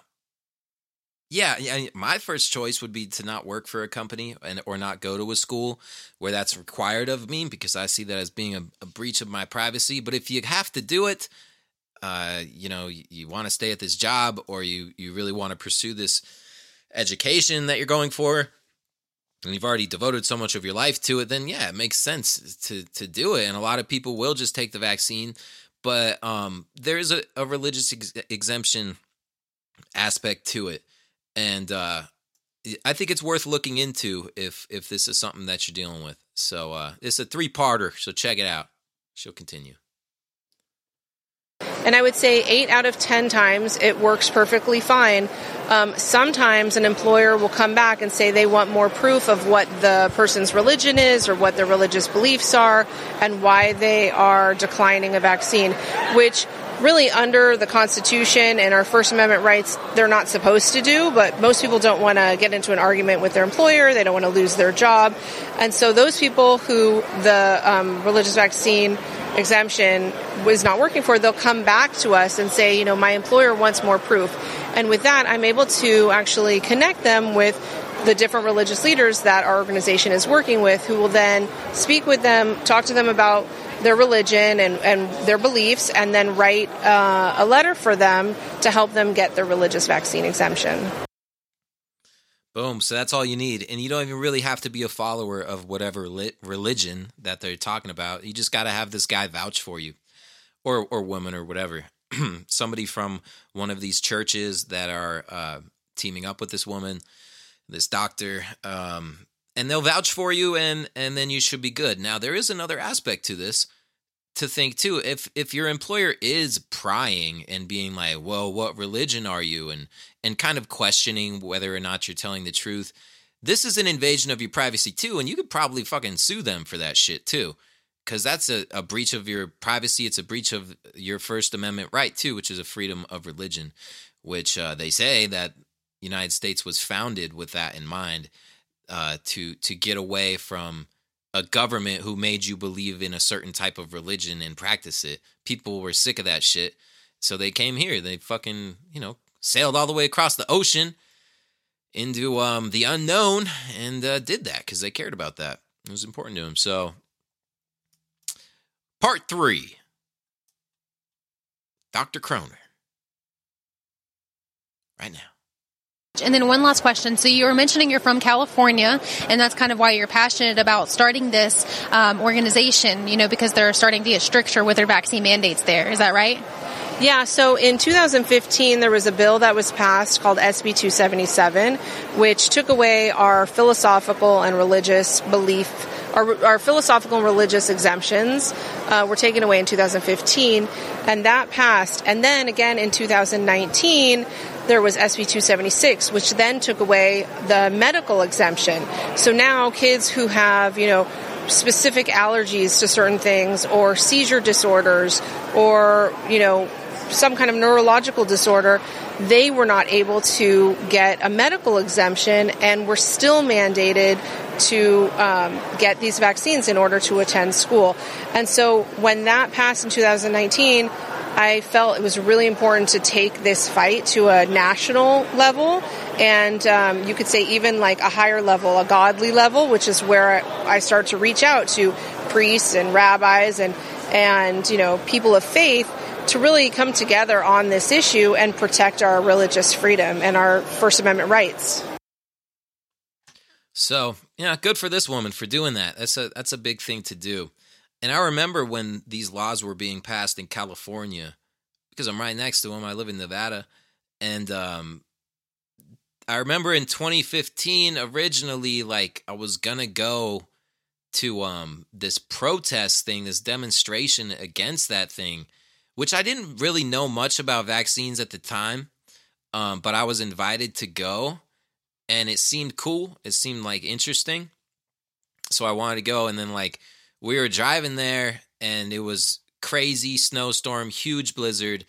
yeah, my first choice would be to not work for a company and or not go to a school where that's required of me because I see that as being a, a breach of my privacy. But if you have to do it, uh, you know, you, you want to stay at this job or you you really want to pursue this education that you're going for, and you've already devoted so much of your life to it, then yeah, it makes sense to to do it. And a lot of people will just take the vaccine, but um, there's a, a religious ex- exemption aspect to it, and uh, I think it's worth looking into if if this is something that you're dealing with. So uh, it's a three parter, so check it out. She'll continue. And I would say eight out of 10 times it works perfectly fine. Um, sometimes an employer will come back and say they want more proof of what the person's religion is or what their religious beliefs are and why they are declining a vaccine, which really under the Constitution and our First Amendment rights, they're not supposed to do, but most people don't want to get into an argument with their employer. They don't want to lose their job. And so those people who the um, religious vaccine exemption was not working for, they'll come back to us and say, you know, my employer wants more proof. And with that, I'm able to actually connect them with the different religious leaders that our organization is working with, who will then speak with them, talk to them about their religion and, and their beliefs, and then write uh, a letter for them to help them get their religious vaccine exemption. Boom. So that's all you need. And you don't even really have to be a follower of whatever lit religion that they're talking about. You just got to have this guy vouch for you or, or woman or whatever. (clears throat) Somebody from one of these churches that are uh, teaming up with this woman, this doctor, um, and they'll vouch for you and, and then you should be good. Now, there is another aspect to this to think too. If if your employer is prying and being like well what religion are you? and and kind of questioning whether or not you're telling the truth this is an invasion of your privacy too and you could probably fucking sue them for that shit too because that's a, a breach of your privacy. It's a breach of your first amendment right too which is a freedom of religion which uh, they say that united states was founded with that in mind uh, to to get away from a government who made you believe in a certain type of religion and practice it. People were sick of that shit. So they came here. They fucking, you know, sailed all the way across the ocean into um, the unknown and uh, did that because they cared about that. It was important to them. So, part three Dr. Kroner. Right now. And then one last question. So you were mentioning you're from California, and that's kind of why you're passionate about starting this um, organization. You know, because they're starting to get stricter with their vaccine mandates. There is that right? Yeah, so in 2015, there was a bill that was passed called SB 277, which took away our philosophical and religious belief, our, our philosophical and religious exemptions uh, were taken away in 2015, and that passed. And then again in 2019, there was SB 276, which then took away the medical exemption. So now kids who have, you know, specific allergies to certain things or seizure disorders or, you know, some kind of neurological disorder, they were not able to get a medical exemption and were still mandated to um, get these vaccines in order to attend school. And so when that passed in 2019, I felt it was really important to take this fight to a national level and um, you could say even like a higher level, a godly level, which is where I start to reach out to priests and rabbis and and you know people of faith to really come together on this issue and protect our religious freedom and our First Amendment rights. So, yeah, good for this woman for doing that. That's a that's a big thing to do. And I remember when these laws were being passed in California, because I'm right next to them. I live in Nevada, and um, I remember in 2015 originally, like I was gonna go to um this protest thing, this demonstration against that thing, which I didn't really know much about vaccines at the time, um, but I was invited to go, and it seemed cool. It seemed like interesting, so I wanted to go. And then like we were driving there, and it was crazy snowstorm, huge blizzard,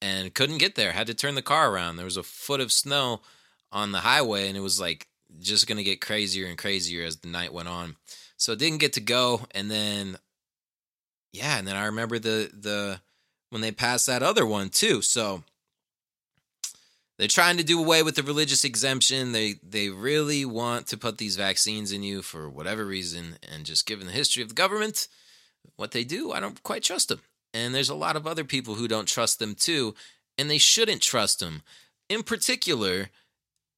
and couldn't get there. Had to turn the car around. There was a foot of snow on the highway, and it was like just gonna get crazier and crazier as the night went on. So didn't get to go, and then yeah, and then I remember the the when they passed that other one too. So they're trying to do away with the religious exemption. They they really want to put these vaccines in you for whatever reason, and just given the history of the government, what they do, I don't quite trust them. And there's a lot of other people who don't trust them too, and they shouldn't trust them. In particular,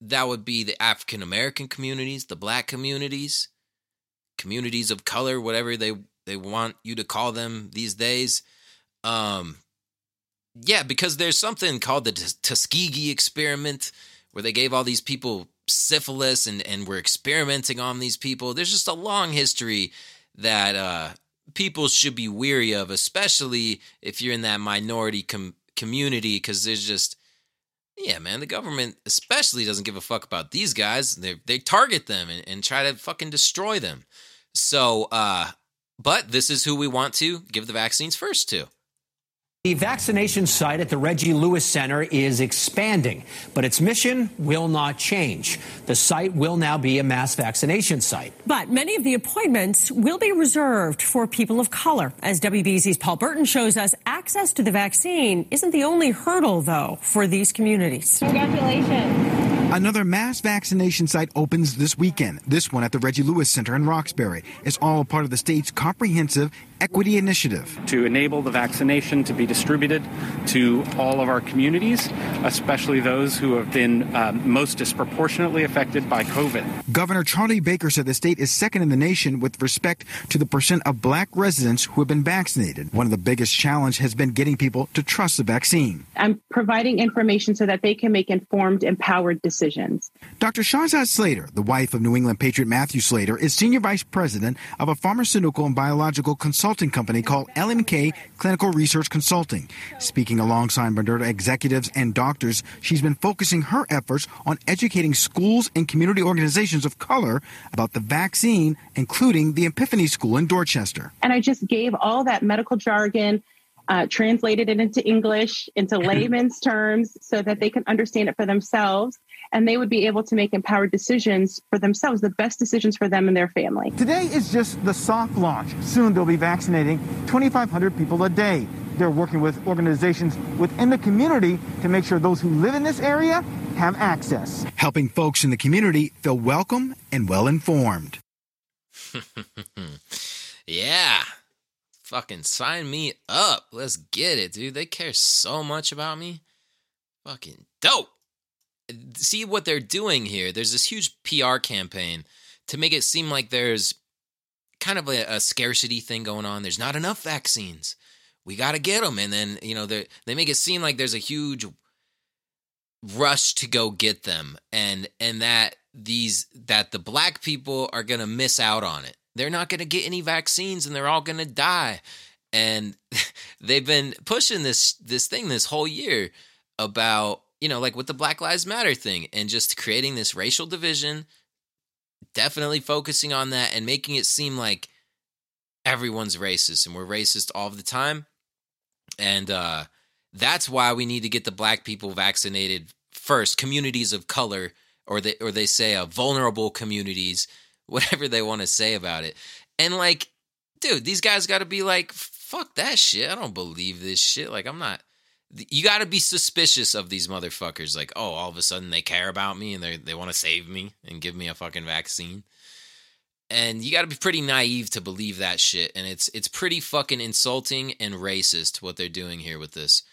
that would be the African American communities, the black communities, communities of color, whatever they they want you to call them these days. Um, yeah, because there's something called the Tuskegee experiment where they gave all these people syphilis and and were experimenting on these people. There's just a long history that uh, people should be weary of, especially if you're in that minority com- community, because there's just yeah, man, the government especially doesn't give a fuck about these guys. They they target them and, and try to fucking destroy them. So, uh, but this is who we want to give the vaccines first to. The vaccination site at the Reggie Lewis Center is expanding, but its mission will not change. The site will now be a mass vaccination site. But many of the appointments will be reserved for people of color. As WBZ's Paul Burton shows us, access to the vaccine isn't the only hurdle, though, for these communities. Congratulations. Another mass vaccination site opens this weekend. This one at the Reggie Lewis Center in Roxbury is all a part of the state's comprehensive equity initiative. To enable the vaccination to be distributed to all of our communities, especially those who have been um, most disproportionately affected by COVID. Governor Charlie Baker said the state is second in the nation with respect to the percent of black residents who have been vaccinated. One of the biggest challenge has been getting people to trust the vaccine. I'm providing information so that they can make informed, empowered decisions decisions. Dr. Shahzad Slater, the wife of New England Patriot Matthew Slater, is senior vice president of a pharmaceutical and biological consulting company called LMK Clinical Research Consulting. Speaking alongside Moderna executives and doctors, she's been focusing her efforts on educating schools and community organizations of color about the vaccine, including the Epiphany School in Dorchester. And I just gave all that medical jargon uh, translated it into English, into (clears throat) layman's terms, so that they can understand it for themselves and they would be able to make empowered decisions for themselves, the best decisions for them and their family. Today is just the soft launch. Soon they'll be vaccinating 2,500 people a day. they're working with organizations within the community to make sure those who live in this area have access. Helping folks in the community feel welcome and well informed. (laughs) yeah. Fucking sign me up. Let's get it, dude. They care so much about me. Fucking dope. See what they're doing here. There's this huge PR campaign to make it seem like there's kind of a, a scarcity thing going on. There's not enough vaccines. We got to get them. And then, you know, they they make it seem like there's a huge rush to go get them and and that these that the black people are going to miss out on it. They're not going to get any vaccines and they're all going to die. And (laughs) they've been pushing this this thing this whole year about, you know, like with the Black Lives Matter thing and just creating this racial division, definitely focusing on that and making it seem like everyone's racist and we're racist all the time. And uh that's why we need to get the black people vaccinated first, communities of color or they or they say uh, vulnerable communities, (laughs) whatever they want to say about it. And like, dude, these guys got to be like, fuck that shit. I don't believe this shit. Like, I'm not. You got to be suspicious of these motherfuckers. Like, oh, all of a sudden they care about me and they they want to save me and give me a fucking vaccine. And you got to be pretty naive to believe that shit. And it's it's pretty fucking insulting and racist what they're doing here with this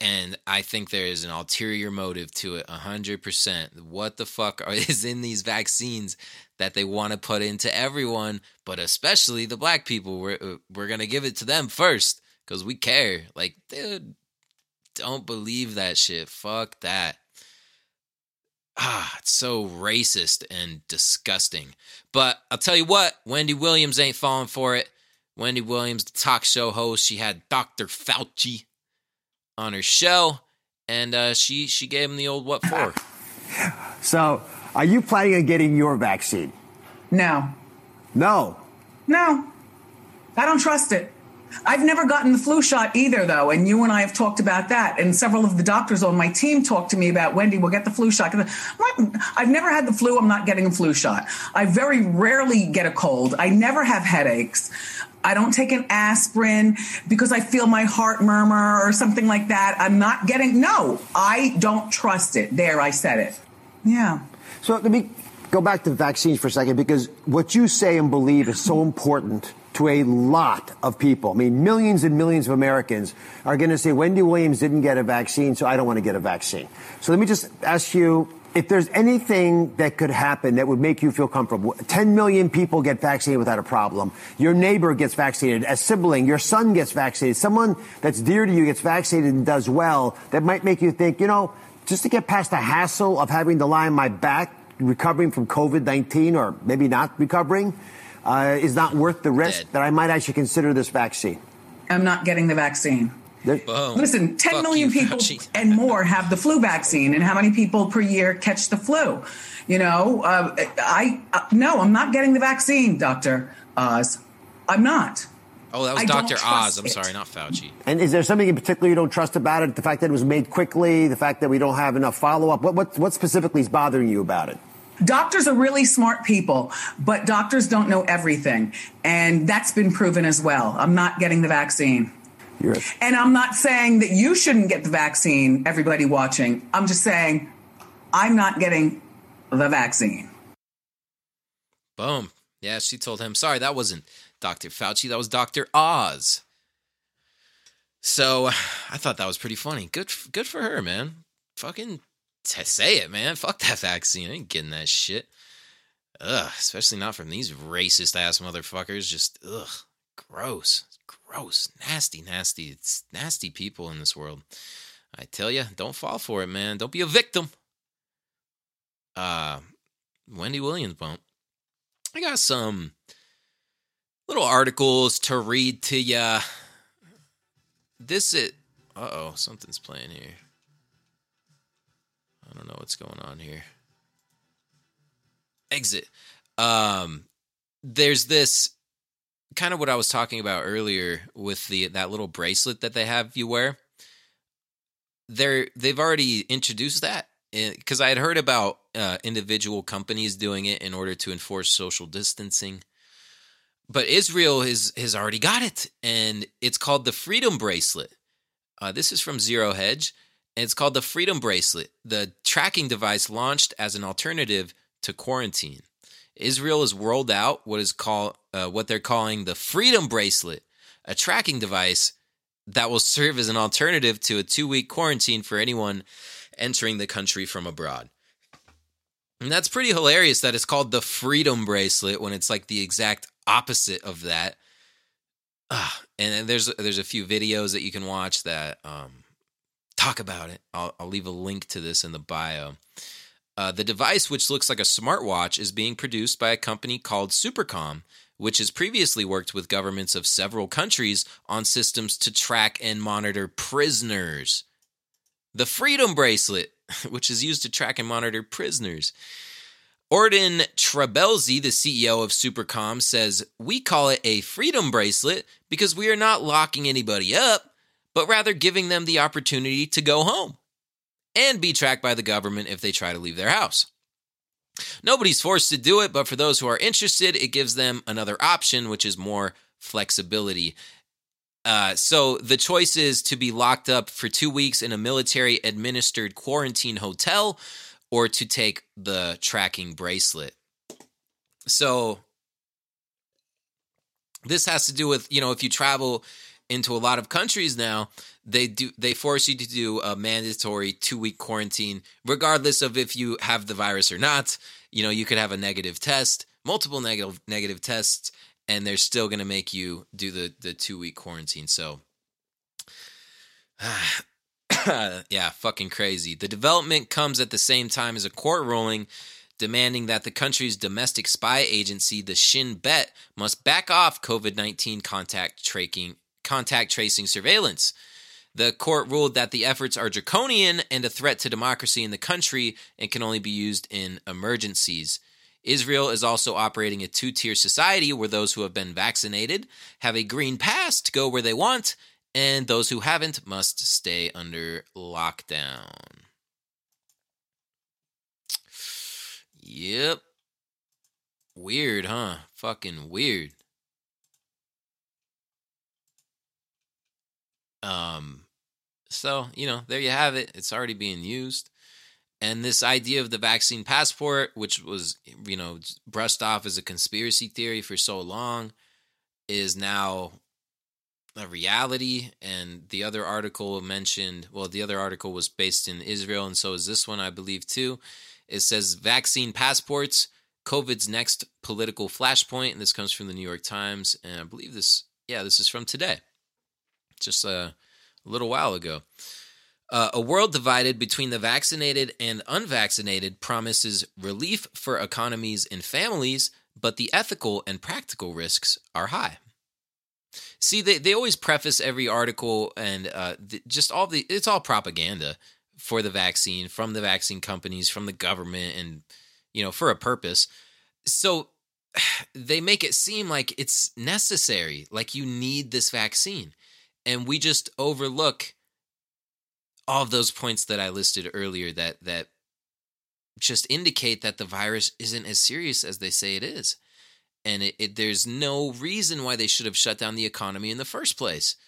and I think there is an ulterior motive to it 100%. What the fuck are, (laughs) is in these vaccines that they want to put into everyone, but especially the black people? We're, uh, we're to give it to them first because we care. Like, dude, don't believe that shit. Fuck that. Ah, it's so racist and disgusting. But I'll tell you what, Wendy Williams ain't falling for it. Wendy Williams, the talk show host, she had Dr. Fauci on her show, and uh, she she gave him the old what for. (laughs) So, are you planning on getting your vaccine? No. No. No. I don't trust it. I've never gotten the flu shot either, though, and you and I have talked about that. And several of the doctors on my team talked to me about Wendy. We'll get the flu shot. I've never had the flu. I'm not getting a flu shot. I very rarely get a cold. I never have headaches. I don't take an aspirin because I feel my heart murmur or something like that. I'm not getting, no, I don't trust it. There, I said it. Yeah. So let me go back to vaccines for a second because what you say and believe is so important to a lot of people. I mean, millions and millions of Americans are going to say Wendy Williams didn't get a vaccine, so I don't want to get a vaccine. So let me just ask you if there's anything that could happen that would make you feel comfortable, 10 million people get vaccinated without a problem. Your neighbor gets vaccinated, a sibling, your son gets vaccinated, someone that's dear to you gets vaccinated and does well, that might make you think, you know, just to get past the hassle of having to lie on my back, recovering from COVID 19 or maybe not recovering, uh, is not worth the risk Dead. that I might actually consider this vaccine. I'm not getting the vaccine. Boom. Listen, 10 Fuck million you, people (laughs) and more have the flu vaccine, and how many people per year catch the flu? You know, uh, I uh, no, I'm not getting the vaccine, Doctor Oz. I'm not. Oh, that was Dr. Oz. I'm it. sorry, not Fauci. And is there something in particular you don't trust about it? The fact that it was made quickly, the fact that we don't have enough follow up. What, what, what specifically is bothering you about it? Doctors are really smart people, but doctors don't know everything. And that's been proven as well. I'm not getting the vaccine. And I'm not saying that you shouldn't get the vaccine, everybody watching. I'm just saying I'm not getting the vaccine. Boom. Yeah, she told him, sorry, that wasn't Dr. Fauci, that was Dr. Oz. So (sighs) I thought that was pretty funny. Good, good for her, man. Fucking t- say it, man. Fuck that vaccine. I ain't getting that shit. Ugh, especially not from these racist ass motherfuckers. Just ugh, gross gross, nasty, nasty. It's nasty people in this world. I tell you, don't fall for it, man. Don't be a victim. Uh, Wendy Williams bump. I got some little articles to read to ya. This it. Uh oh, something's playing here. I don't know what's going on here. Exit. Um, there's this kind of what I was talking about earlier with the that little bracelet that they have you wear. They're they've already introduced that because I had heard about uh, individual companies doing it in order to enforce social distancing. but Israel has has already got it, and it's called the Freedom Bracelet. Uh, this is from Zero Hedge, and it's called the Freedom Bracelet, the tracking device launched as an alternative to quarantine. Israel has rolled out what is called uh, what they're calling the Freedom Bracelet, a tracking device that will serve as an alternative to a two week quarantine for anyone entering the country from abroad. And that's pretty hilarious that it's called the Freedom Bracelet when it's like the exact opposite of that. Uh, and there's there's a few videos that you can watch that um, talk about it. I'll, I'll leave a link to this in the bio. Uh, the device, which looks like a smartwatch, is being produced by a company called Supercom, which has previously worked with governments of several countries on systems to track and monitor prisoners. The Freedom Bracelet, (laughs) which is used to track and monitor prisoners. Ordan Trabelsi, the CEO of Supercom, says, We call it a freedom bracelet because we are not locking anybody up, but rather giving them the opportunity to go home and be tracked by the government if they try to leave their house. Nobody's forced to do it, but for those who are interested, it gives them another option, which is more flexibility. Uh, so the choice is to be locked up for two weeks in a military administered quarantine hotel or to take the tracking bracelet. So this has to do with, you know, if you travel into a lot of countries now, they do they force you to do a mandatory 2-week quarantine regardless of if you have the virus or not. You know, you could have a negative test, multiple negative negative tests and they're still going to make you do the the 2-week quarantine. So (sighs) yeah, fucking crazy. The development comes at the same time as a court ruling demanding that the country's domestic spy agency, the Shin Bet, must back off COVID 19 contact tracking, contact tracing surveillance. The court ruled that the efforts are draconian and a threat to democracy in the country and can only be used in emergencies. Israel is also operating a two tier society where those who have been vaccinated have a green pass to go where they want, and those who haven't must stay under lockdown. Yep. Weird, huh? Fucking weird. Um so, you know, there you have it. It's already being used. And this idea of the vaccine passport, which was, you know, brushed off as a conspiracy theory for so long, is now a reality. And the other article mentioned, well, the other article was based in Israel, and so is this one, I believe, too. It says vaccine passports, COVID's next political flashpoint. And this comes from the New York Times. And I believe this, yeah, this is from today, just a, a little while ago. Uh, a world divided between the vaccinated and unvaccinated promises relief for economies and families, but the ethical and practical risks are high. See, they, they always preface every article and uh, th- just all the it's all propaganda for the vaccine from the vaccine companies, from the government, and you know for a purpose. So (sighs) they make it seem like it's necessary, like you need this vaccine, and we just overlook all of those points that I listed earlier that that just indicate that the virus isn't as serious as they say it is. And it, it, there's no reason why they should have shut down the economy in the first place. (laughs)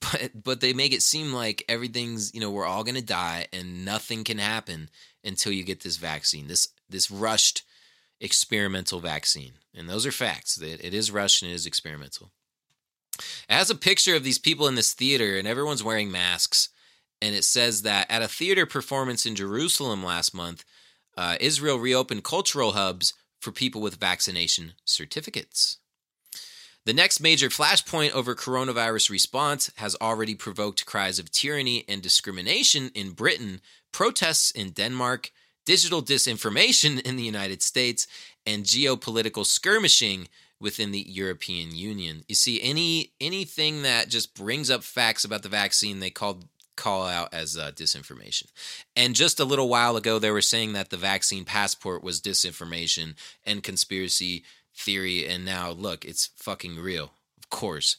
But but they make it seem like everything's you know we're all going to die and nothing can happen until you get this vaccine this this rushed experimental vaccine. And those are facts. It, it is rushed and it is experimental it has a picture of these people in this theater and everyone's wearing masks and it says that at a theater performance in jerusalem last month uh, israel reopened cultural hubs for people with vaccination certificates. The next major flashpoint over coronavirus response has already provoked cries of tyranny and discrimination in Britain, protests in Denmark, digital disinformation (laughs) in the United States, and geopolitical skirmishing within the European Union. You see, any anything that just brings up facts about the vaccine, they call call out as uh, disinformation. And just a little while ago, they were saying that the vaccine passport was disinformation and conspiracy theory. And now, look, it's fucking real, of course.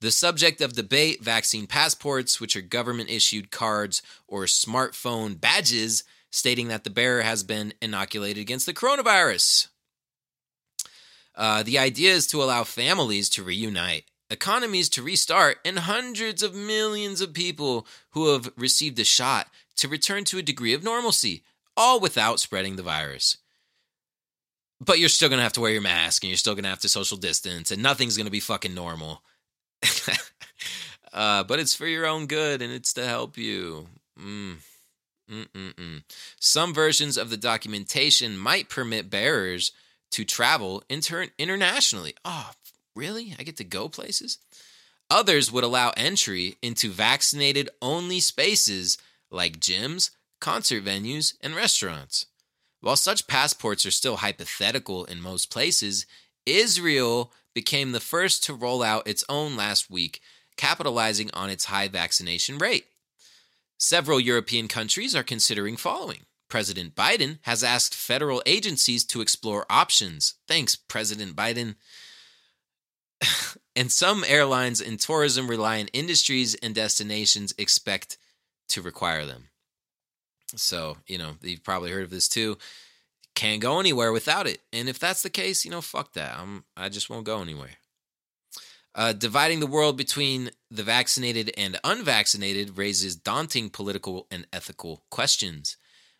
The subject of debate vaccine passports, which are government issued cards or smartphone badges stating that the bearer has been inoculated against the coronavirus. Uh, the idea is to allow families to reunite, economies to restart, and hundreds of millions of people who have received a shot to return to a degree of normalcy, all without spreading the virus. But you're still going to have to wear your mask and you're still going to have to social distance, and nothing's going to be fucking normal. (laughs) uh, but it's for your own good and it's to help you. Mm. Some versions of the documentation might permit bearers to travel inter- internationally. Oh, really? I get to go places? Others would allow entry into vaccinated only spaces like gyms, concert venues, and restaurants. While such passports are still hypothetical in most places, Israel became the first to roll out its own last week, capitalizing on its high vaccination rate. Several European countries are considering following. President Biden has asked federal agencies to explore options. Thanks, President Biden. (laughs) and some airlines and tourism reliant industries and destinations expect to require them. So, you know, you've probably heard of this too. Can't go anywhere without it. And if that's the case, you know, fuck that. I'm I just won't go anywhere. Uh, dividing the world between the vaccinated and unvaccinated raises daunting political and ethical questions.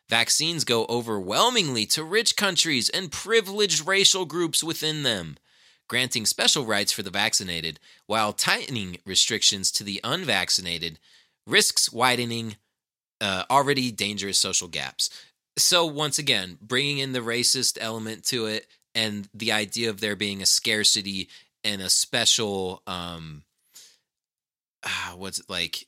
Vaccines go overwhelmingly to rich countries and privileged racial groups within them, granting special rights for the vaccinated while tightening restrictions to the unvaccinated risks widening uh, already dangerous social gaps. So, once again, bringing in the racist element to it and the idea of there being a scarcity and a special um uh, what's it like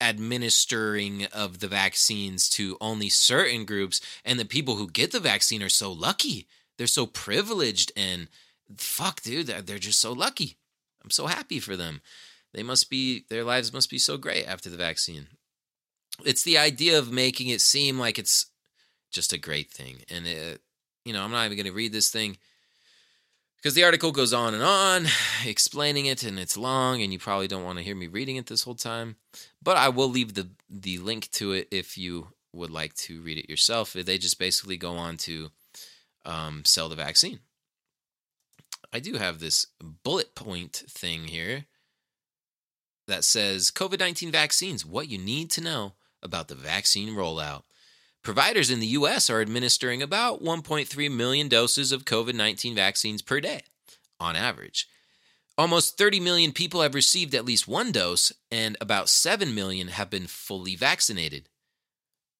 administering of the vaccines to only certain groups and the people who get the vaccine are so lucky. They're so privileged and fuck dude they're, just so lucky. I'm so happy for them. They must be their lives must be so great after the vaccine. It's the idea of making it seem like it's just a great thing and it, you know i'm not even going to read this thing because the article goes on and on (sighs) explaining it and it's long and you probably don't want to hear me reading it this whole time but i will leave the the link to it if you would like to read it yourself. They just basically go on to um, sell the vaccine. I do have this bullet point thing here that says covid-19 vaccines what you need to know about the vaccine rollout Providers in the U.S. are administering about 1.3 million doses of COVID 19 vaccines per day, on average. Almost 30 million people have received at least one dose, and about 7 million have been fully vaccinated.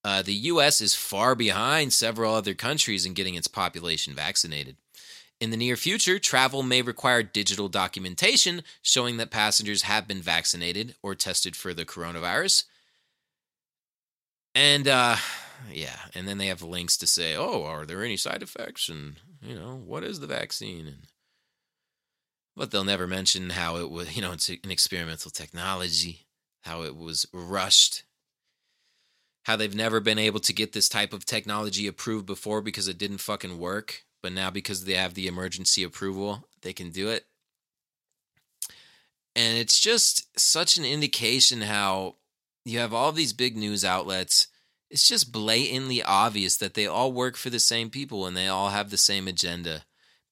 Uh, the U.S. is far behind several other countries in getting its population vaccinated. In the near future, travel may require digital documentation showing that passengers have been vaccinated or tested for the coronavirus. And uh, yeah, and then they have links to say, "Oh, are there any side effects?" and you know, what is the vaccine? And but they'll never mention how it was. You know, it's an experimental technology, how it was rushed, how they've never been able to get this type of technology approved before because it didn't fucking work, but now because they have the emergency approval, they can do it. And it's just such an indication how you have all these big news outlets it's just blatantly obvious that they all work for the same people and they all have the same agenda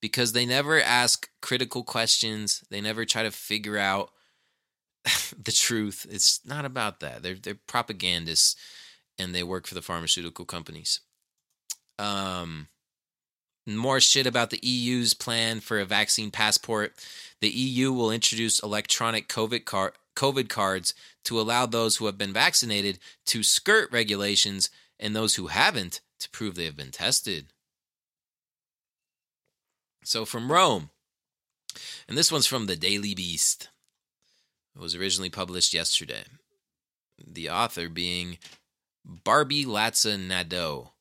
because they never ask critical questions. They never try to figure out (laughs) the truth. It's not about that. They're they're propagandists and they work for the pharmaceutical companies. Um more shit about the EU's plan for a vaccine passport. The EU will introduce electronic COVID card COVID cards to allow those who have been vaccinated to skirt regulations and those who haven't to prove they have been tested. So from Rome, and this one's from the Daily Beast. It was originally published yesterday. The author being Barbie Latza Nadeau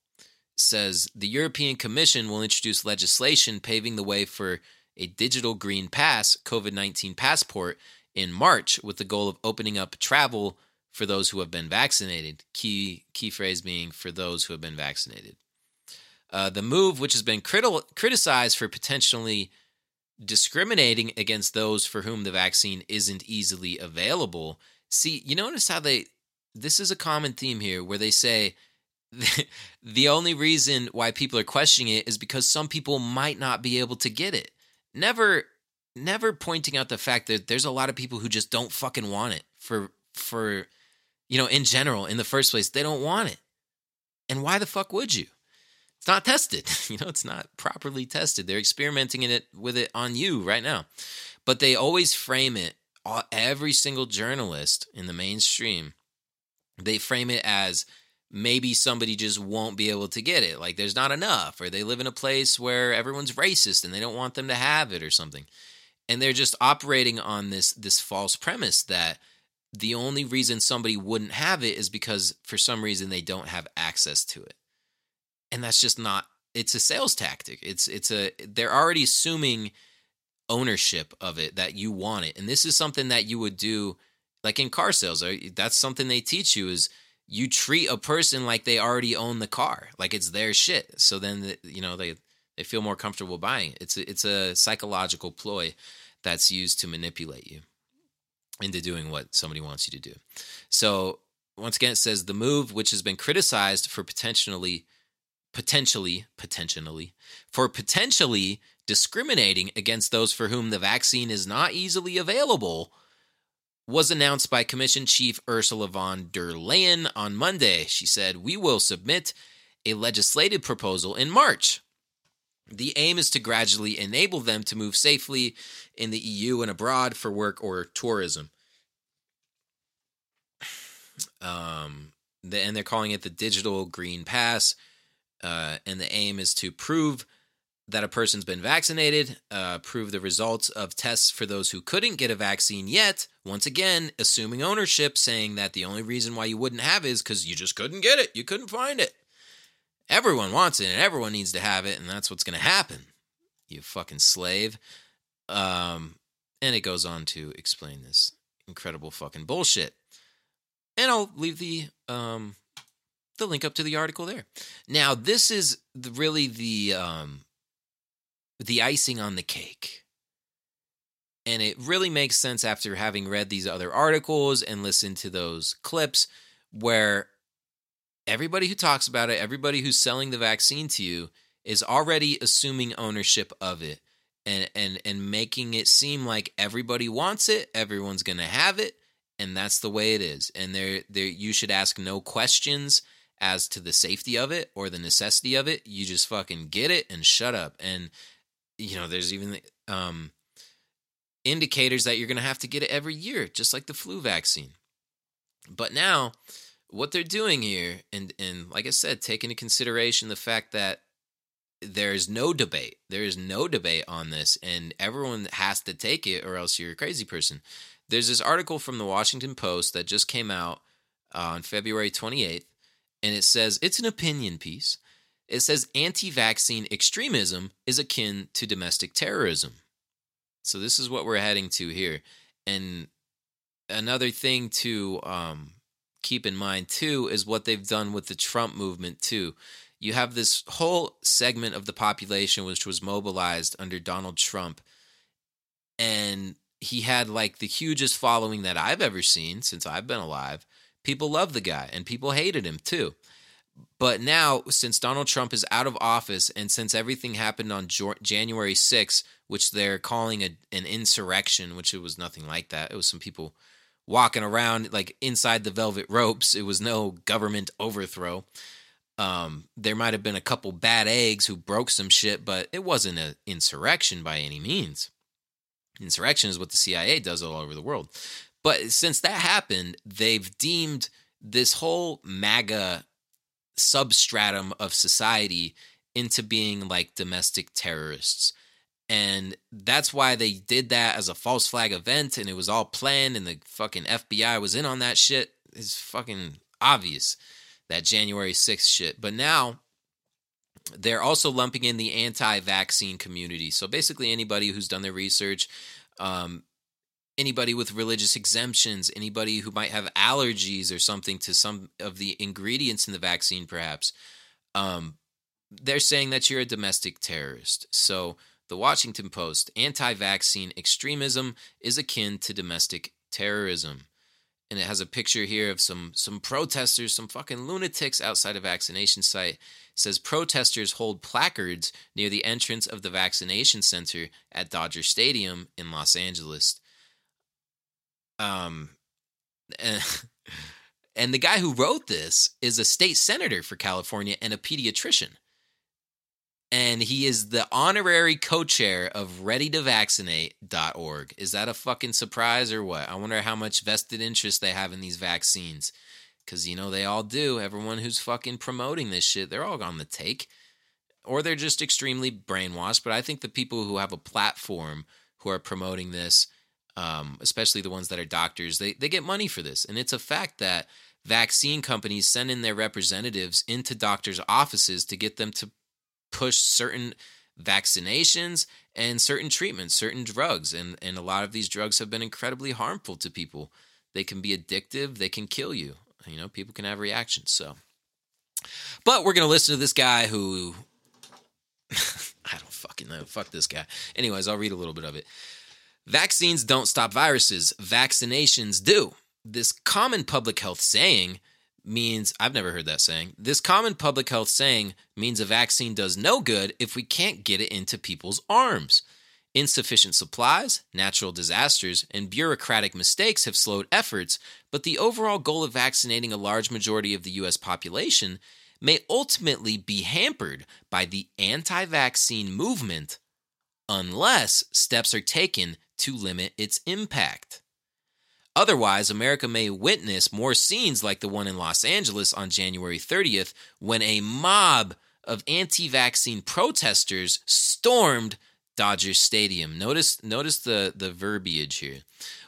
says the European Commission will introduce legislation paving the way for a digital green pass COVID 19 passport in March with the goal of opening up travel for those who have been vaccinated. Key key phrase being for those who have been vaccinated. Uh, the move, which has been criti- criticized for potentially discriminating against those for whom the vaccine isn't easily available. See, you notice how they this is a common theme here where they say (laughs) the only reason why people are questioning it is because some people might not be able to get it. Never never pointing out the fact that there's a lot of people who just don't fucking want it for for you know, in general, in the first place, they don't want it. And why the fuck would you? It's not tested. (laughs) You know, it's not properly tested. They're experimenting in it with it on you right now. But they always frame it every single journalist in the mainstream, they frame it as maybe somebody just won't be able to get it. Like there's not enough, or they live in a place where everyone's racist and they don't want them to have it or something. And they're just operating on this this false premise that the only reason somebody wouldn't have it is because for some reason they don't have access to it. And that's just not it's a sales tactic. It's it's a they're already assuming ownership of it that you want it. And this is something that you would do like in car sales. That's something they teach you is you treat a person like they already own the car, like it's their shit. So then you know they they feel more comfortable buying it. It's a, it's a psychological ploy that's used to manipulate you into doing what somebody wants you to do. So once again, it says the move, which has been criticized for potentially, potentially, potentially, for potentially discriminating against those for whom the vaccine is not easily available, was announced by Commission Chief Ursula von der Leyen on Monday. She said, We will submit a legislative proposal in March. The aim is to gradually enable them to move safely in the EU and abroad for work or tourism. Um, the, and they're calling it the Digital Green Pass. Uh, and the aim is to prove that a person's been vaccinated, uh, prove the results of tests for those who couldn't get a vaccine yet. Once again, assuming ownership, saying that the only reason why you wouldn't have is because you just couldn't get it, you couldn't find it. Everyone wants it, and everyone needs to have it, and that's what's going to happen. You fucking slave. Um, and it goes on to explain this incredible fucking bullshit. And I'll leave the um the link up to the article there. Now, this is really the um the icing on the cake. And it really makes sense after having read these other articles and listened to those clips where everybody who talks about it, everybody who's selling the vaccine to you is already assuming ownership of it and and and making it seem like everybody wants it, everyone's going to have it, and that's the way it is. And there there you should ask no questions as to the safety of it or the necessity of it. You just fucking get it and shut up. And you know, there's even um, indicators that you're going to have to get it every year, just like the flu vaccine. But now, what they're doing here, and and like I said, take into consideration the fact that there is no debate. There is no debate on this, and everyone has to take it, or else you're a crazy person. There's this article from the Washington Post that just came out uh, on February 28th, and it says it's an opinion piece. It says anti vaccine extremism is akin to domestic terrorism. So, this is what we're heading to here. And another thing to um, keep in mind, too, is what they've done with the Trump movement, too. You have this whole segment of the population which was mobilized under Donald Trump. And he had like the hugest following that I've ever seen since I've been alive. People love the guy and people hated him too. But now, since Donald Trump is out of office and since everything happened on January 6th, which they're calling a, an insurrection, which it was nothing like that. It was some people walking around like inside the velvet ropes. It was no government overthrow. Um, there might have been a couple bad eggs who broke some shit, but it wasn't an insurrection by any means. Insurrection is what the CIA does all over the world. But since that happened, they've deemed this whole MAGA substratum of society into being like domestic terrorists. And that's why they did that as a false flag event and it was all planned and the fucking FBI was in on that shit. It's fucking obvious that January 6th shit. But now they're also lumping in the anti vaccine community. So basically, anybody who's done their research, um, anybody with religious exemptions, anybody who might have allergies or something to some of the ingredients in the vaccine, perhaps, um, they're saying that you're a domestic terrorist. So, the Washington Post anti vaccine extremism is akin to domestic terrorism. and it has a picture here of some some protesters, some fucking lunatics outside a vaccination site. It says protesters hold placards near the entrance of the vaccination center at Dodger Stadium in Los Angeles. Um, and, (laughs) and the guy who wrote this is a state senator for California and a pediatrician. And he is the honorary co chair of readytovaccinate.org. Is that a fucking surprise or what? I wonder how much vested interest they have in these vaccines. Because, you know, they all do. Everyone who's fucking promoting this shit, they're all on the take. Or they're just extremely brainwashed. But I think the people who have a platform who are promoting this, um, especially the ones that are doctors, they, they get money for this. And it's a fact that vaccine companies send in their representatives into doctors' offices to get them to push certain vaccinations and certain treatments, certain drugs. And, and a lot of these drugs have been incredibly harmful to people. They can be addictive, they can kill you. You know, people can have reactions. So, but we're going to listen to this guy who (laughs) I don't fucking know. Fuck this guy. Anyways, I'll read a little bit of it. Vaccines don't stop viruses, vaccinations do. This common public health saying means I've never heard that saying. This common public health saying means a vaccine does no good if we can't get it into people's arms. Insufficient supplies, natural disasters, and bureaucratic mistakes have slowed efforts, but the overall goal of vaccinating a large majority of the U.S. population may ultimately be hampered by the anti vaccine movement unless steps are taken to limit its impact. Otherwise, America may witness more scenes like the one in Los Angeles on January 30th when a mob of anti vaccine protesters stormed Dodger Stadium. Notice, notice the, the verbiage here.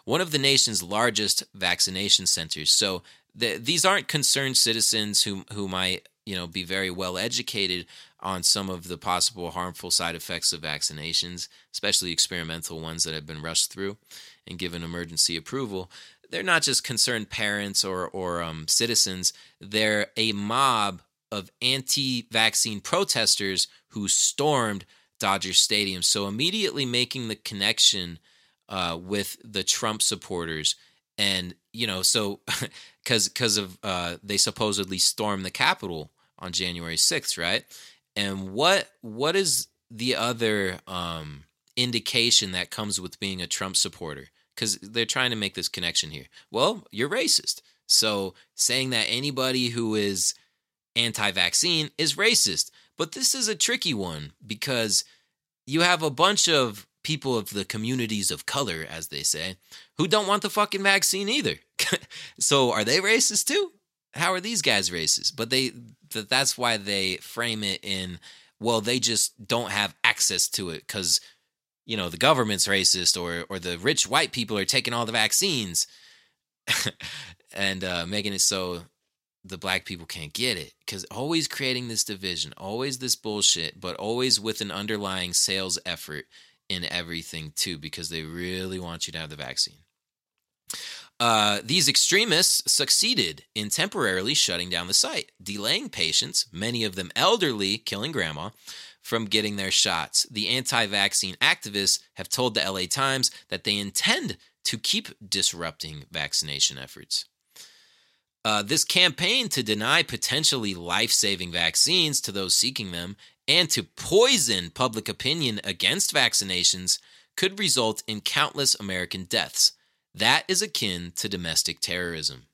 One of the nation's largest vaccination centers. So the, these aren't concerned citizens who, who might you know, be very well educated on some of the possible harmful side effects of vaccinations, especially experimental ones that have been rushed through and given emergency approval, they're not just concerned parents or or um, citizens. They're a mob of anti-vaccine protesters who stormed Dodger Stadium. So immediately making the connection uh, with the Trump supporters, and you know, so (laughs) because because of uh, they supposedly stormed the Capitol on January sixth, right? And what what is the other um, indication that comes with being a Trump supporter? Because they're trying to make this connection here. Well, you're racist. So saying that anybody who is anti vaccine is racist. But this is a tricky one because you have a bunch of people of the communities of color, as they say, who don't want the fucking vaccine either. (laughs) so are they racist too? How are these guys racist? But they that's why they frame it in well, they just don't have access to it because you know the government's racist or or the rich white people are taking all the vaccines. (laughs) And uh, making it so the black people can't get it. Because always creating this division always this bullshit but always with an underlying sales effort in everything too because they really want you to have the vaccine. Uh, these extremists succeeded in temporarily shutting down the site, delaying patients, many of them elderly, killing grandma, from getting their shots. The anti vaccine activists have told the LA Times that they intend to keep disrupting vaccination efforts. Uh, this campaign to deny potentially life saving vaccines to those seeking them and to poison public opinion against vaccinations could result in countless American deaths. That is akin to domestic terrorism.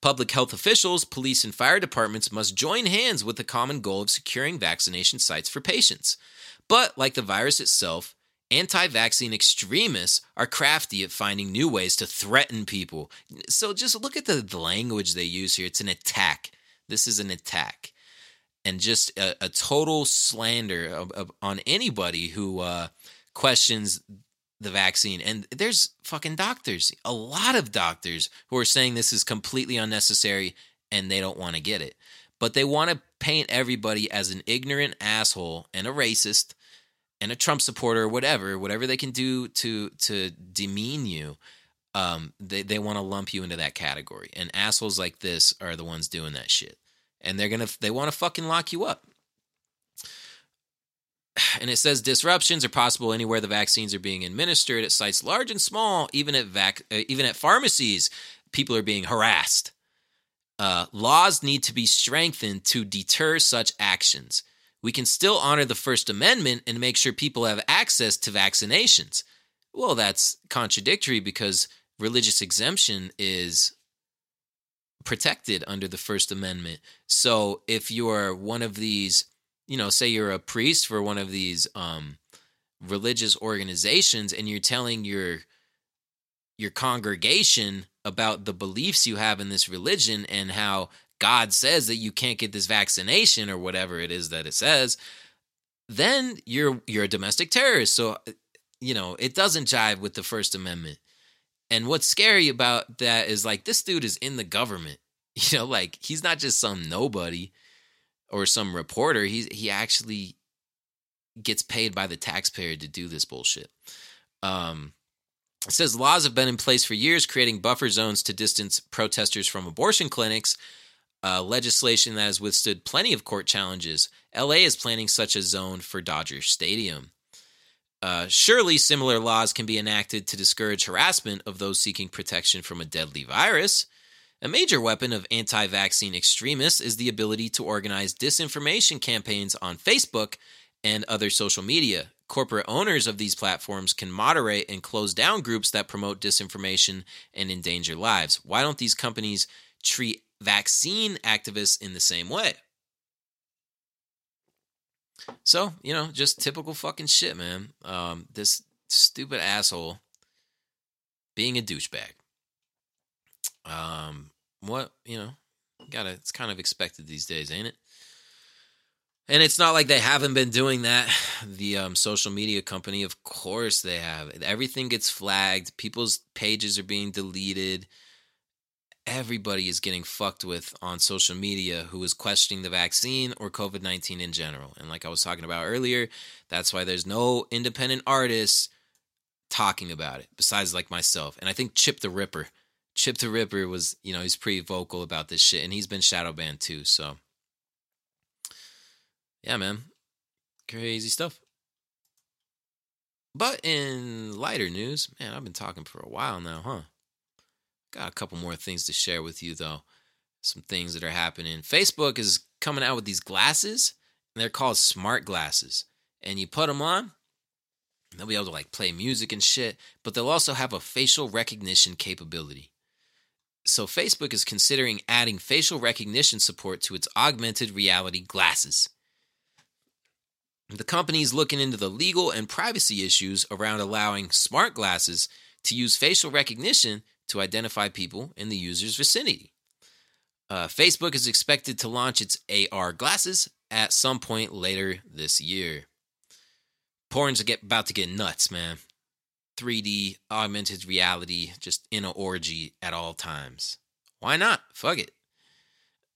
Public health officials, police, and fire departments must join hands with the common goal of securing vaccination sites for patients. But, like the virus itself, anti vaccine extremists are crafty at finding new ways to threaten people. So, just look at the, language they use here. It's an attack. This is an attack. And just a, a total slander of, of, on anybody who uh, questions the vaccine. And there's fucking doctors, a lot of doctors who are saying this is completely unnecessary and they don't want to get it. But they want to paint everybody as an ignorant asshole and a racist and a Trump supporter or whatever, whatever they can do to to demean you. Um, they they want to lump you into that category. And assholes like this are the ones doing that shit. And they're gonna they want to fucking lock you up (sighs) and it says disruptions are possible anywhere the vaccines are being administered at sites large and small, even at vac- uh, even at pharmacies. people are being harassed. Uh, laws need to be strengthened to deter such actions. We can still honor the First Amendment and make sure people have access to vaccinations. Well, that's contradictory because religious exemption is protected under the First Amendment. So if you're one of these, you know, say you're a priest for one of these um, religious organizations and you're telling your your congregation about the beliefs you have in this religion and how God says that you can't get this vaccination or whatever it is that it says, then you're you're a domestic terrorist. So you know, it doesn't jive with the First Amendment. And what's scary about that is like this dude is in the government. (laughs) You know, like he's not just some nobody or some reporter. He he actually gets paid by the taxpayer to do this bullshit. Um it says laws have been in place for years creating buffer zones to distance protesters from abortion clinics. Uh, legislation that has withstood plenty of court challenges. LA is planning such a zone for Dodger Stadium. Uh, surely similar laws can be enacted to discourage harassment of those seeking protection from a deadly virus. A major weapon of anti vaccine extremists is the ability to organize disinformation campaigns on Facebook and other social media. Corporate owners of these platforms can moderate and close down groups that promote disinformation and endanger lives. Why don't these companies treat vaccine activists in the same way? So, you know, just typical fucking shit, man. Um, this stupid asshole being a douchebag. Um, what, you know, gotta, it's kind of expected these days, ain't it? And it's not like they haven't been doing that. (sighs) The um, social media company, of course, they have. Everything gets flagged. People's pages are being deleted everybody is getting fucked with on social media who is questioning the vaccine or COVID 19 in general. And like I was talking about earlier, that's why there's no independent artists talking about it besides like myself. And I think Chip the Ripper, Chip the Ripper was, you know, he's pretty vocal about this shit and he's been shadow banned too. So, yeah, man, crazy stuff. But in lighter news, man, I've been talking for a while now, huh? Got a couple more things to share with you, though. Some things that are happening. Facebook is coming out with these glasses, and they're called smart glasses. And you put them on, they'll be able to like play music and shit, but they'll also have a facial recognition capability. So, Facebook is considering adding facial recognition support to its augmented reality glasses. The company is looking into the legal and privacy issues around allowing smart glasses to use facial recognition to identify people in the user's vicinity. Uh, Facebook is expected to launch its AR glasses at some point later this year. Porn's about to get nuts, man. 3D, augmented reality, just in an orgy at all times. Why not? Fuck it.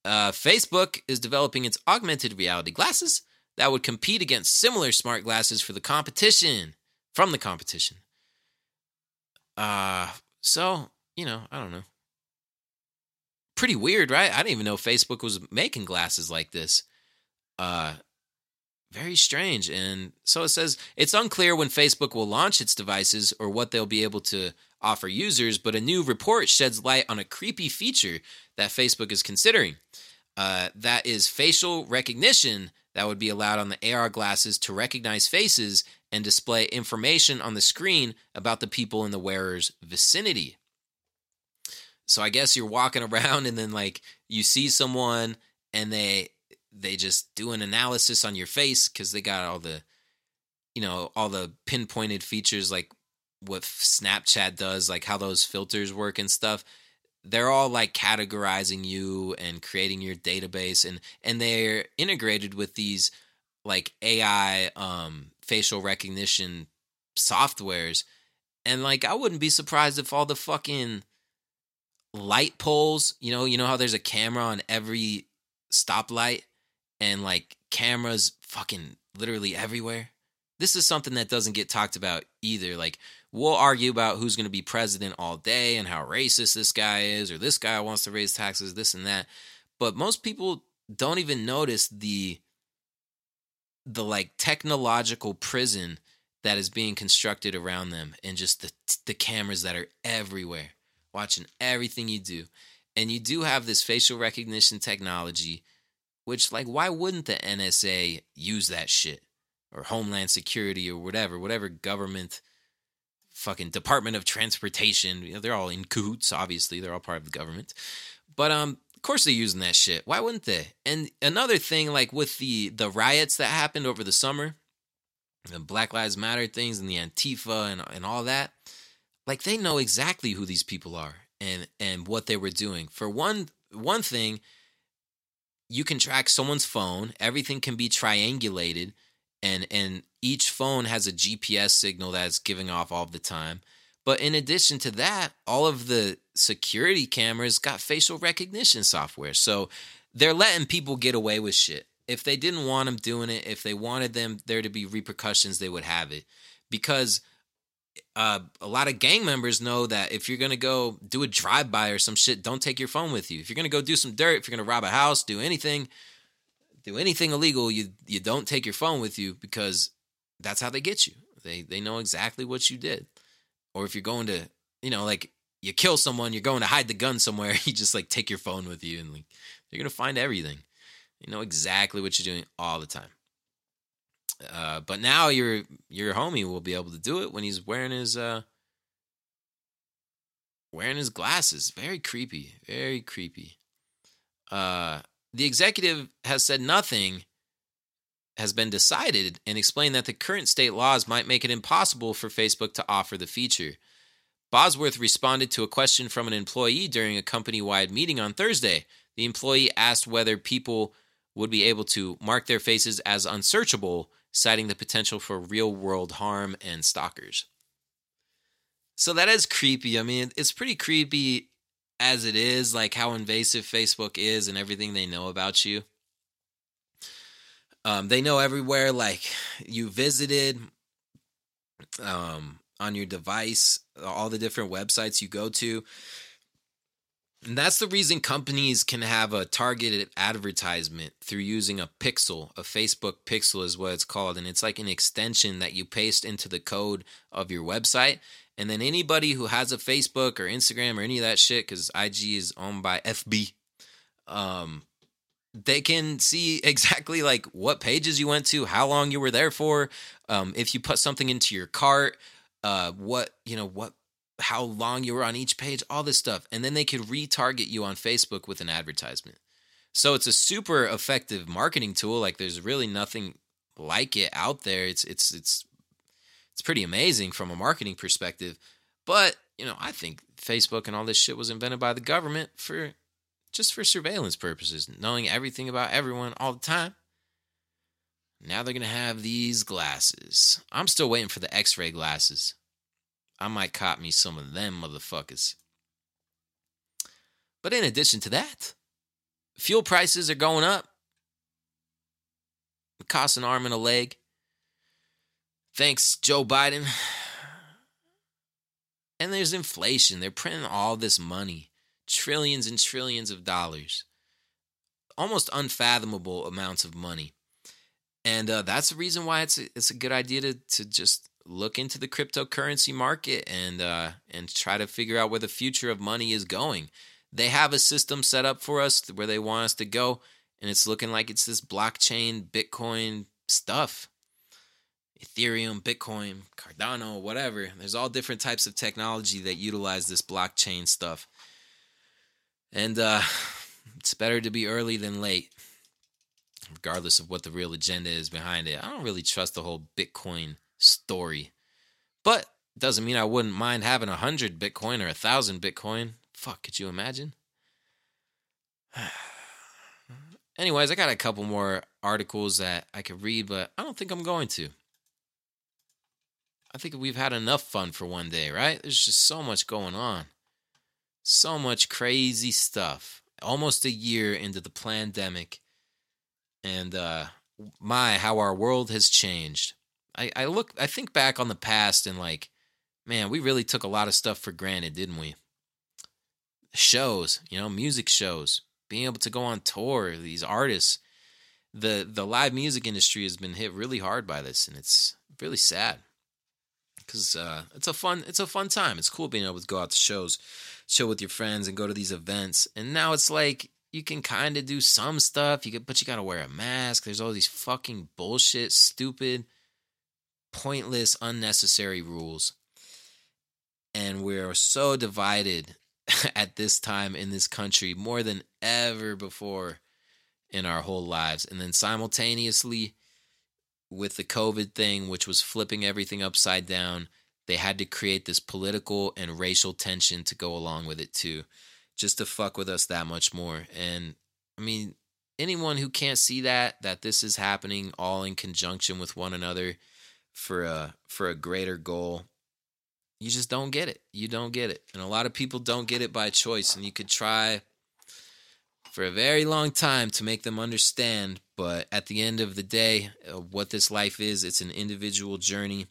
Uh, Facebook is developing its augmented reality glasses that would compete against similar smart glasses for the competition, from the competition. Uh, so you know, I don't know. Pretty weird, right? I didn't even know Facebook was making glasses like this. Uh very strange. And so it says it's unclear when Facebook will launch its devices or what they'll be able to offer users, but a new report sheds light on a creepy feature that Facebook is considering. Uh, that is facial recognition that would be allowed on the AR glasses to recognize faces and display information on the screen about the people in the wearer's vicinity. So I guess you're walking (laughs) around and then like you see someone and they they just do an analysis on your face cuz they got all the you know, all the pinpointed features like what Snapchat does, like how those filters work and stuff. They're all like categorizing you and creating your database and and they're integrated with these like AI um facial recognition softwares. And like I wouldn't be surprised if all the fucking light poles, you know, you know how there's a camera on every stoplight and like cameras fucking literally everywhere. This is something that doesn't get talked about either. Like we'll argue about who's going to be president all day and how racist this guy is or this guy wants to raise taxes, this and that. But most people don't even notice the the like technological prison that is being constructed around them and just the the cameras that are everywhere watching everything you do. And you do have this facial recognition technology, which, like, why wouldn't the NSA use that shit? Or Homeland Security or whatever, whatever government, fucking Department of Transportation. You know, they're all in cahoots, obviously. They're all part of the government. But um, of course they're using that shit. Why wouldn't they? And another thing, like with the the riots that happened over the summer, the Black Lives Matter things and the Antifa and and all that, like they know exactly who these people are and and what they were doing. For one one thing, you can track someone's phone. Everything can be triangulated, and and each phone has a GPS signal that's giving off all the time. But in addition to that, all of the security cameras got facial recognition software. So they're letting people get away with shit. If they didn't want them doing it, if they wanted them there to be repercussions, they would have it. Because uh, a lot of gang members know that if you're gonna go do a drive by or some shit, don't take your phone with you. If you're gonna go do some dirt, if you're gonna rob a house, do anything, do anything illegal, you you don't take your phone with you because that's how they get you. They they know exactly what you did. Or if you're going to, you know, like you kill someone, you're going to hide the gun somewhere, (laughs) you just like take your phone with you and like you're gonna find everything. You know exactly what you're doing all the time. Uh, but now your your homie will be able to do it when he's wearing his uh wearing his glasses. Very creepy. Very creepy. Uh the executive has said nothing has been decided and explained that the current state laws might make it impossible for Facebook to offer the feature. Bosworth responded to a question from an employee during a company wide meeting on Thursday. The employee asked whether people would be able to mark their faces as unsearchable, citing the potential for real world harm and stalkers. So that is creepy. I mean, it's pretty creepy as it is, like how invasive Facebook is and everything they know about you. Um, they know everywhere, like you visited um, on your device, all the different websites you go to. And that's the reason companies can have a targeted advertisement through using a pixel. A Facebook pixel is what it's called. And it's like an extension that you paste into the code of your website. And then anybody who has a Facebook or Instagram or any of that shit, because IG is owned by FB, um, they can see (laughs) exactly like what pages you went to, how long you were there for, um, if you put something into your cart, uh, what you know, what how long you were on each page, all this stuff. And then they could retarget you on Facebook with an advertisement. So it's a super effective marketing tool. Like there's really nothing like it out there. It's it's it's it's pretty amazing from a marketing perspective. But, you know, I think Facebook and all this shit was invented by the government for just for surveillance purposes, knowing everything about everyone all the time. Now they're going to have these glasses. I'm still waiting for the x ray glasses. I might cop me some of them motherfuckers. But in addition to that, fuel prices are going up. It costs an arm and a leg. Thanks, Joe Biden. (sighs) And there's inflation. They're printing all this money trillions and trillions of dollars, almost unfathomable amounts of money. And uh, that's the reason why it's a, it's a good idea to, to just look into the cryptocurrency market and uh, and try to figure out where the future of money is going. They have a system set up for us where they want us to go, and it's looking like it's this blockchain, Bitcoin stuff. Ethereum, Bitcoin, Cardano, whatever. There's all different types of technology that utilize this blockchain stuff. And uh, it's better to be early than late, regardless of what the real agenda is behind it. I don't really trust the whole Bitcoin story. But doesn't mean I wouldn't mind having a hundred Bitcoin or a thousand Bitcoin. Fuck, could you imagine? (sighs) Anyways, I got a couple more articles that I could read, but I don't think I'm going to. I think we've had enough fun for one day, right? There's just so much going on. So much crazy stuff. Almost a year into the pandemic. And uh my how our world has changed. I, I look I think back on the past and like, man, we really took a lot of stuff for granted, didn't we? Shows, you know, music shows, being able to go on tour, these artists. The the live music industry has been hit really hard by this and it's really sad. Cuz uh it's a fun it's a fun time. It's cool being able to go out to shows. chill with your friends and go to these events. And now it's like you can kind of do some stuff, you could, but you got to wear a mask. There's all these fucking bullshit, stupid, pointless, unnecessary rules. And we're so divided (laughs) at this time in this country more than ever before in our whole lives. And then simultaneously, with the COVID thing, which was flipping everything upside down, they had to create this political and racial tension to go along with it too, just to fuck with us that much more. And I mean, anyone who can't see that that this is happening all in conjunction with one another for a for a greater goal, you just don't get it. You don't get it. And a lot of people don't get it by choice and you could try for a very long time to make them understand. But at the end of the day, uh, what this life is, it's an individual journey,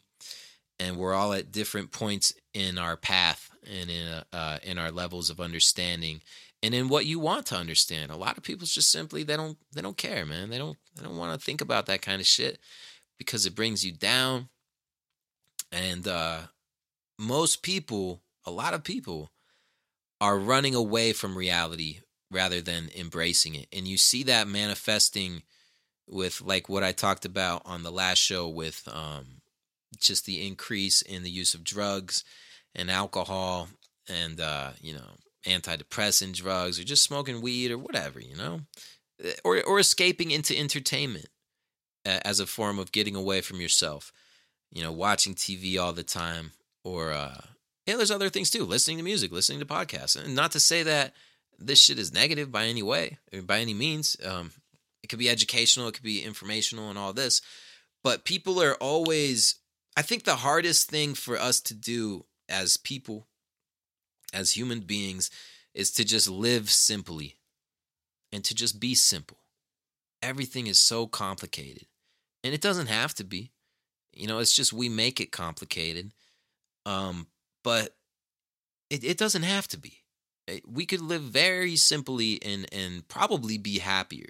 and we're all at different points in our path and in uh, uh, in our levels of understanding and in what you want to understand. A lot of people just simply they don't they don't care, man. They don't they don't want to think about that kind of shit because it brings you down. And uh, most people, a lot of people, are running away from reality rather than embracing it. And you see that manifesting with like what I talked about on the last show with um, just the increase in the use of drugs and alcohol and uh, you know antidepressant drugs or just smoking weed or whatever you know eh, or or escaping into entertainment as a form of getting away from yourself you know watching TV all the time or uh yeah there's other things too listening to music listening to podcasts and not to say that this shit is negative by any way, by any means. Um, it could be educational, it could be informational, and all this. But people are always, I think the hardest thing for us to do as people, as human beings, is to just live simply and to just be simple. Everything is so complicated, and it doesn't have to be. You know, it's just we make it complicated. Um, but it, it doesn't have to be. Eh, we could live very simply and and probably be happier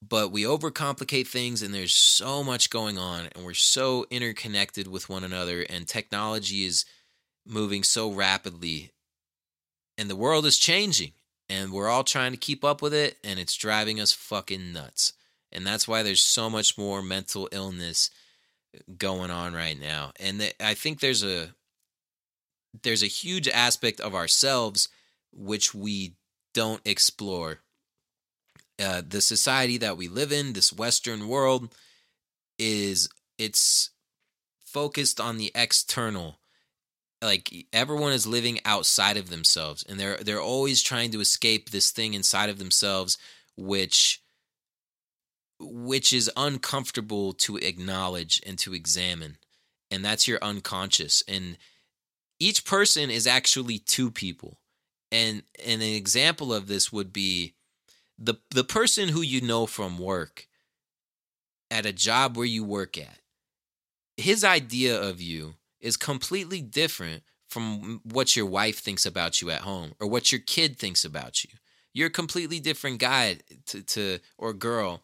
but we overcomplicate things and there's so much going on and we're so interconnected with one another and technology is moving so rapidly and the world is changing and we're all trying to keep up with it and it's driving us fucking nuts and that's why there's so much more mental illness going on right now and i think there's a there's a huge aspect of ourselves which we don't explore. Uh, the society that we live in, this Western world, is it's focused on the external. Like everyone is living outside of themselves, and they're they're always trying to escape this thing inside of themselves, which which is uncomfortable to acknowledge and to examine, and that's your unconscious. And each person is actually two people and and an example of this would be the the person who you know from work at a job where you work at his idea of you is completely different from what your wife thinks about you at home or what your kid thinks about you you're a completely different guy to, to or girl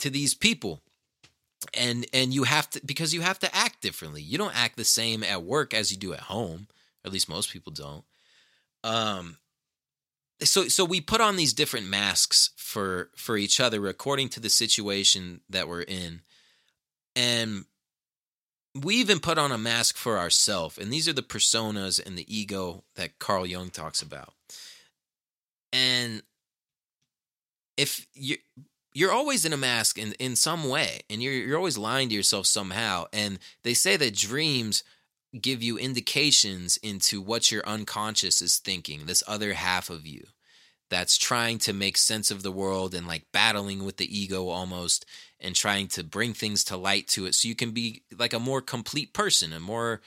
to these people. And and you have to because you have to act differently. You don't act the same at work as you do at home. At least most people don't. Um so so we put on these different masks for for each other according to the situation that we're in. And we even put on a mask for ourselves and these are the personas and the ego that carl jung talks about. And if you you're always in a mask in, in some way and you're you're always lying to yourself somehow and they say that dreams give you indications into what your unconscious is thinking, this other half of you that's trying to make sense of the world and like battling with the ego almost and trying to bring things to light to it so you can be like a more complete person, a more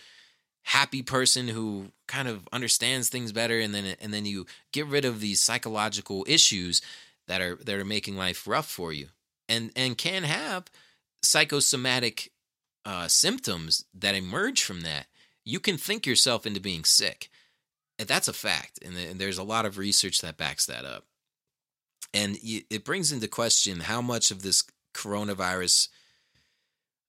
happy person who kind of understands things better and then and then you get rid of these psychological issues that are that are making life rough for you and and can have psychosomatic uh, symptoms that emerge from that you can think yourself into being sick. And that's a fact. And there's a lot of research that backs that up. And it brings into question how much of this coronavirus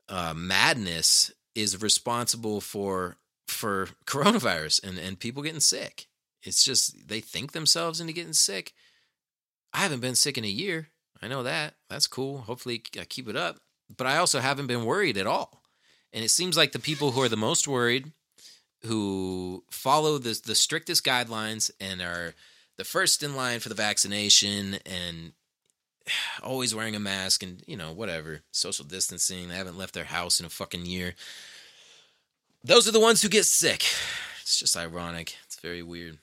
uh, madness is responsible for for (laughs) coronavirus and, and people getting sick. It's just they think themselves into getting sick. I haven't been sick in a year. I know that. That's cool. Hopefully, I keep it up. But I also haven't been worried at all. And it seems like the people who are the most worried, who follow the the strictest guidelines and are the first in line for the vaccination and (sighs) always wearing a mask and you know whatever social distancing they haven't left their house in a fucking year those are the ones who get sick it's just ironic it's very weird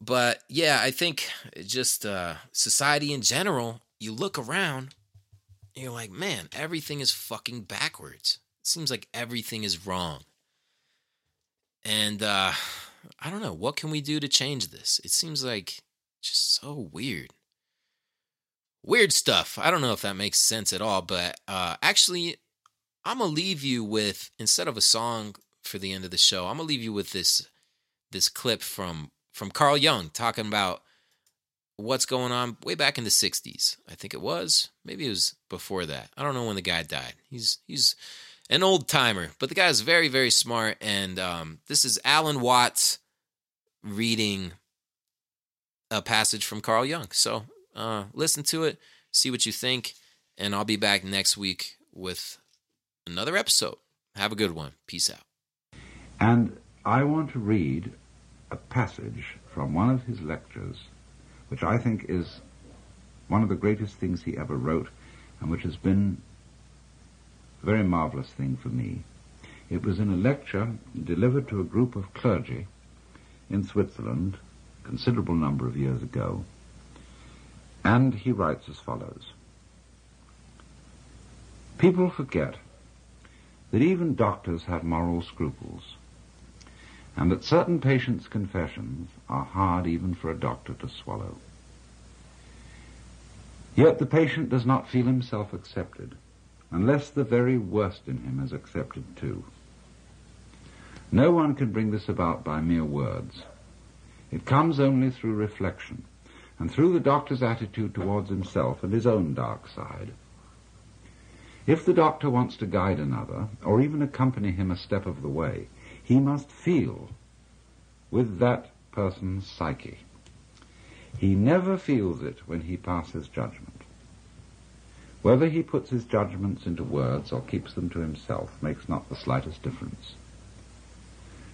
but yeah i think just uh society in general you look around you're like man everything is fucking backwards it seems like everything is wrong and uh I don't know. What can we do to change this? It seems like just so weird. Weird stuff. I don't know if that makes sense at all, but uh, actually, I'm gonna leave you with instead of a song for the end of the show, I'm gonna leave you with this this clip from from Carl Jung talking about what's going on way back in the 60s. I think it was. Maybe it was before that. I don't know when the guy died. He's he's an old timer, but the guy is very, very smart. And um, this is Alan Watts reading a passage from Carl Jung. So uh, listen to it, see what you think, and I'll be back next week with another episode. Have a good one. Peace out. And I want to read a passage from one of his lectures, which I think is one of the greatest things he ever wrote, and which has been a very marvelous thing for me. It was in a lecture delivered to a group of clergy in Switzerland, a considerable number of years ago, and he writes as follows. People forget that even doctors have moral scruples, and that certain patients' confessions are hard even for a doctor to swallow. Yet the patient does not feel himself accepted unless the very worst in him is accepted too. No one can bring this about by mere words. It comes only through reflection and through the doctor's attitude towards himself and his own dark side. If the doctor wants to guide another, or even accompany him a step of the way, he must feel with that person's psyche. He never feels it when he passes judgment. Whether he puts his judgments into words or keeps them to himself makes not the slightest difference.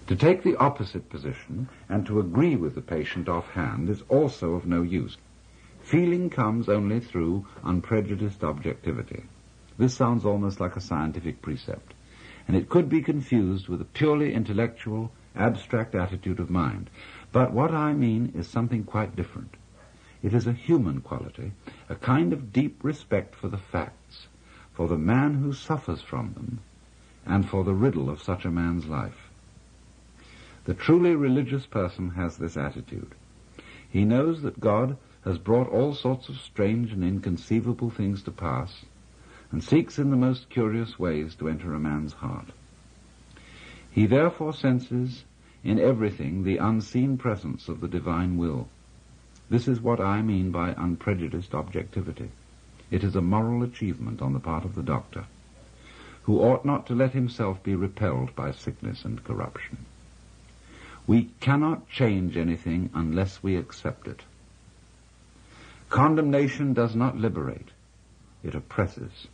To take the opposite position and to agree with the patient offhand is also of no use. Feeling comes only through unprejudiced objectivity. This sounds almost like a scientific precept, and it could be confused with a purely intellectual, abstract attitude of mind. But what I mean is something quite different. It is a human quality, a kind of deep respect for the facts, for the man who suffers from them, and for the riddle of such a man's life. The truly religious person has this attitude. He knows that God has brought all sorts of strange and inconceivable things to pass, and seeks in the most curious ways to enter a man's heart. He therefore senses in everything the unseen presence of the divine will. This is what I mean by unprejudiced objectivity. It is a moral achievement on the part of the doctor, who ought not to let himself be repelled by sickness and corruption. We cannot change anything unless we accept it. Condemnation does not liberate, it oppresses.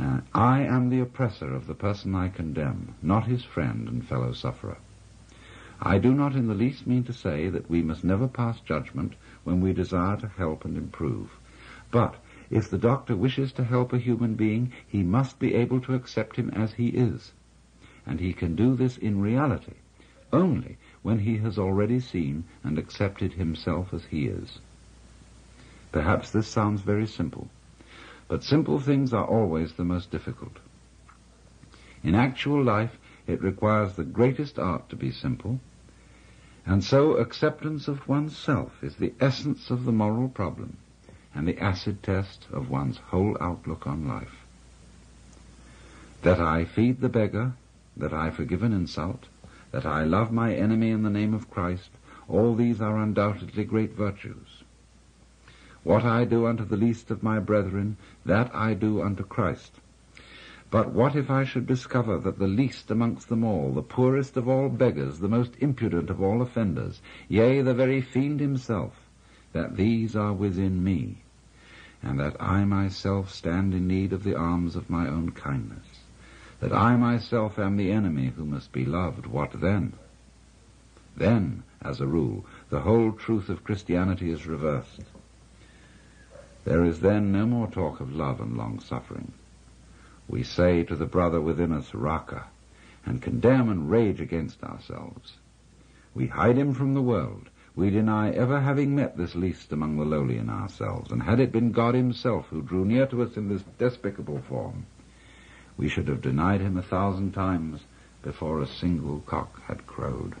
Uh, I am the oppressor of the person I condemn, not his friend and fellow sufferer. I do not in the least mean to say that we must never pass judgment when we desire to help and improve. But if the doctor wishes to help a human being, he must be able to accept him as he is. And he can do this in reality only when he has already seen and accepted himself as he is. Perhaps this sounds very simple, but simple things are always the most difficult. In actual life, it requires the greatest art to be simple, and so acceptance of oneself is the essence of the moral problem and the acid test of one's whole outlook on life. That I feed the beggar, that I forgive an insult, that I love my enemy in the name of Christ, all these are undoubtedly great virtues. What I do unto the least of my brethren, that I do unto Christ. But what if I should discover that the least amongst them all, the poorest of all beggars, the most impudent of all offenders, yea, the very fiend himself, that these are within me, and that I myself stand in need of the alms of my own kindness, that I myself am the enemy who must be loved, what then? Then, as a rule, the whole truth of Christianity is reversed. There is then no more talk of love and long-suffering. We say to the brother within us, Raca, and condemn and rage against ourselves. We hide him from the world. We deny ever having met this least among the lowly in ourselves, and had it been God himself who drew near to us in this despicable form, we should have denied him a thousand times before a single cock had crowed.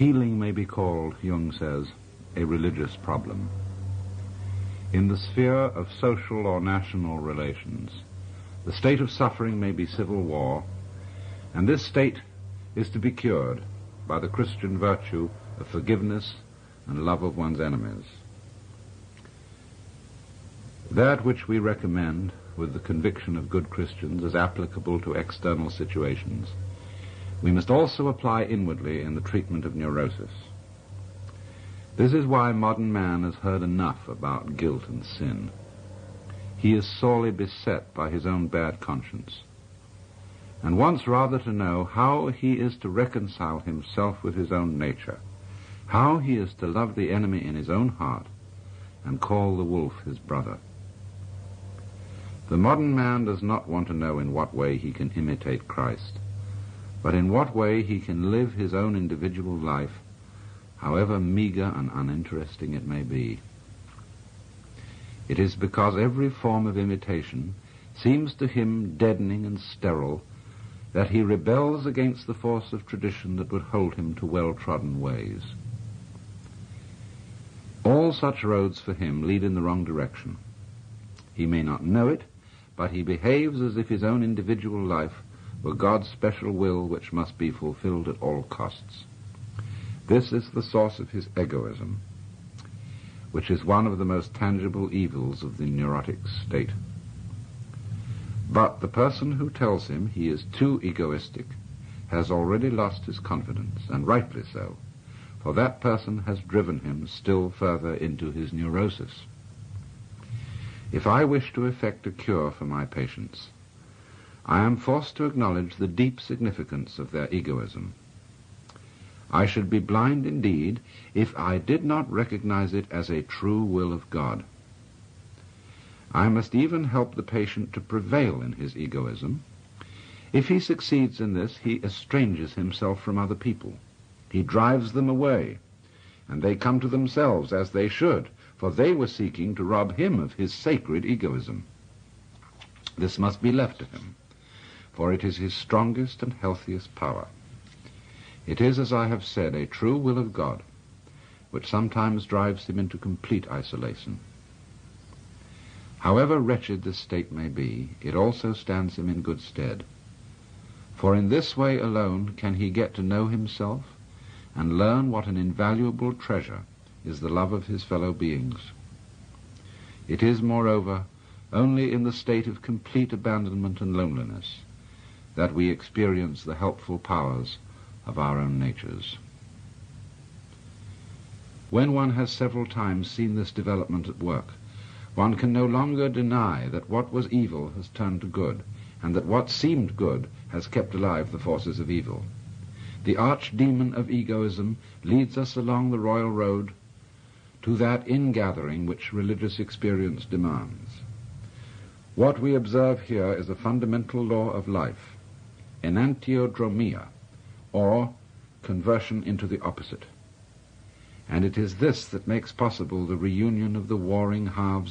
Healing may be called, Jung says, a religious problem. In the sphere of social or national relations, the state of suffering may be civil war, and this state is to be cured by the Christian virtue of forgiveness and love of one's enemies. That which we recommend with the conviction of good Christians as applicable to external situations, we must also apply inwardly in the treatment of neurosis. This is why modern man has heard enough about guilt and sin. He is sorely beset by his own bad conscience, and wants rather to know how he is to reconcile himself with his own nature, how he is to love the enemy in his own heart, and call the wolf his brother. The modern man does not want to know in what way he can imitate Christ, but in what way he can live his own individual life, however meager and uninteresting it may be. It is because every form of imitation seems to him deadening and sterile that he rebels against the force of tradition that would hold him to well-trodden ways. All such roads for him lead in the wrong direction. He may not know it, but he behaves as if his own individual life were God's special will which must be fulfilled at all costs. This is the source of his egoism, which is one of the most tangible evils of the neurotic state. But the person who tells him he is too egoistic has already lost his confidence, and rightly so, for that person has driven him still further into his neurosis. If I wish to effect a cure for my patients, I am forced to acknowledge the deep significance of their egoism. I should be blind indeed if I did not recognize it as a true will of God. I must even help the patient to prevail in his egoism. If he succeeds in this, he estranges himself from other people. He drives them away, and they come to themselves as they should, for they were seeking to rob him of his sacred egoism. This must be left to him, for it is his strongest and healthiest power. It is, as I have said, a true will of God, which sometimes drives him into complete isolation. However wretched this state may be, it also stands him in good stead. For in this way alone can he get to know himself and learn what an invaluable treasure is the love of his fellow beings. It is, moreover, only in the state of complete abandonment and loneliness that we experience the helpful powers of our own natures. When one has several times seen this development at work, one can no longer deny that what was evil has turned to good, and that what seemed good has kept alive the forces of evil. The archdemon of egoism leads us along the royal road to that ingathering which religious experience demands. What we observe here is a fundamental law of life, enantiodromia, or conversion into the opposite. And it is this that makes possible the reunion of the warring halves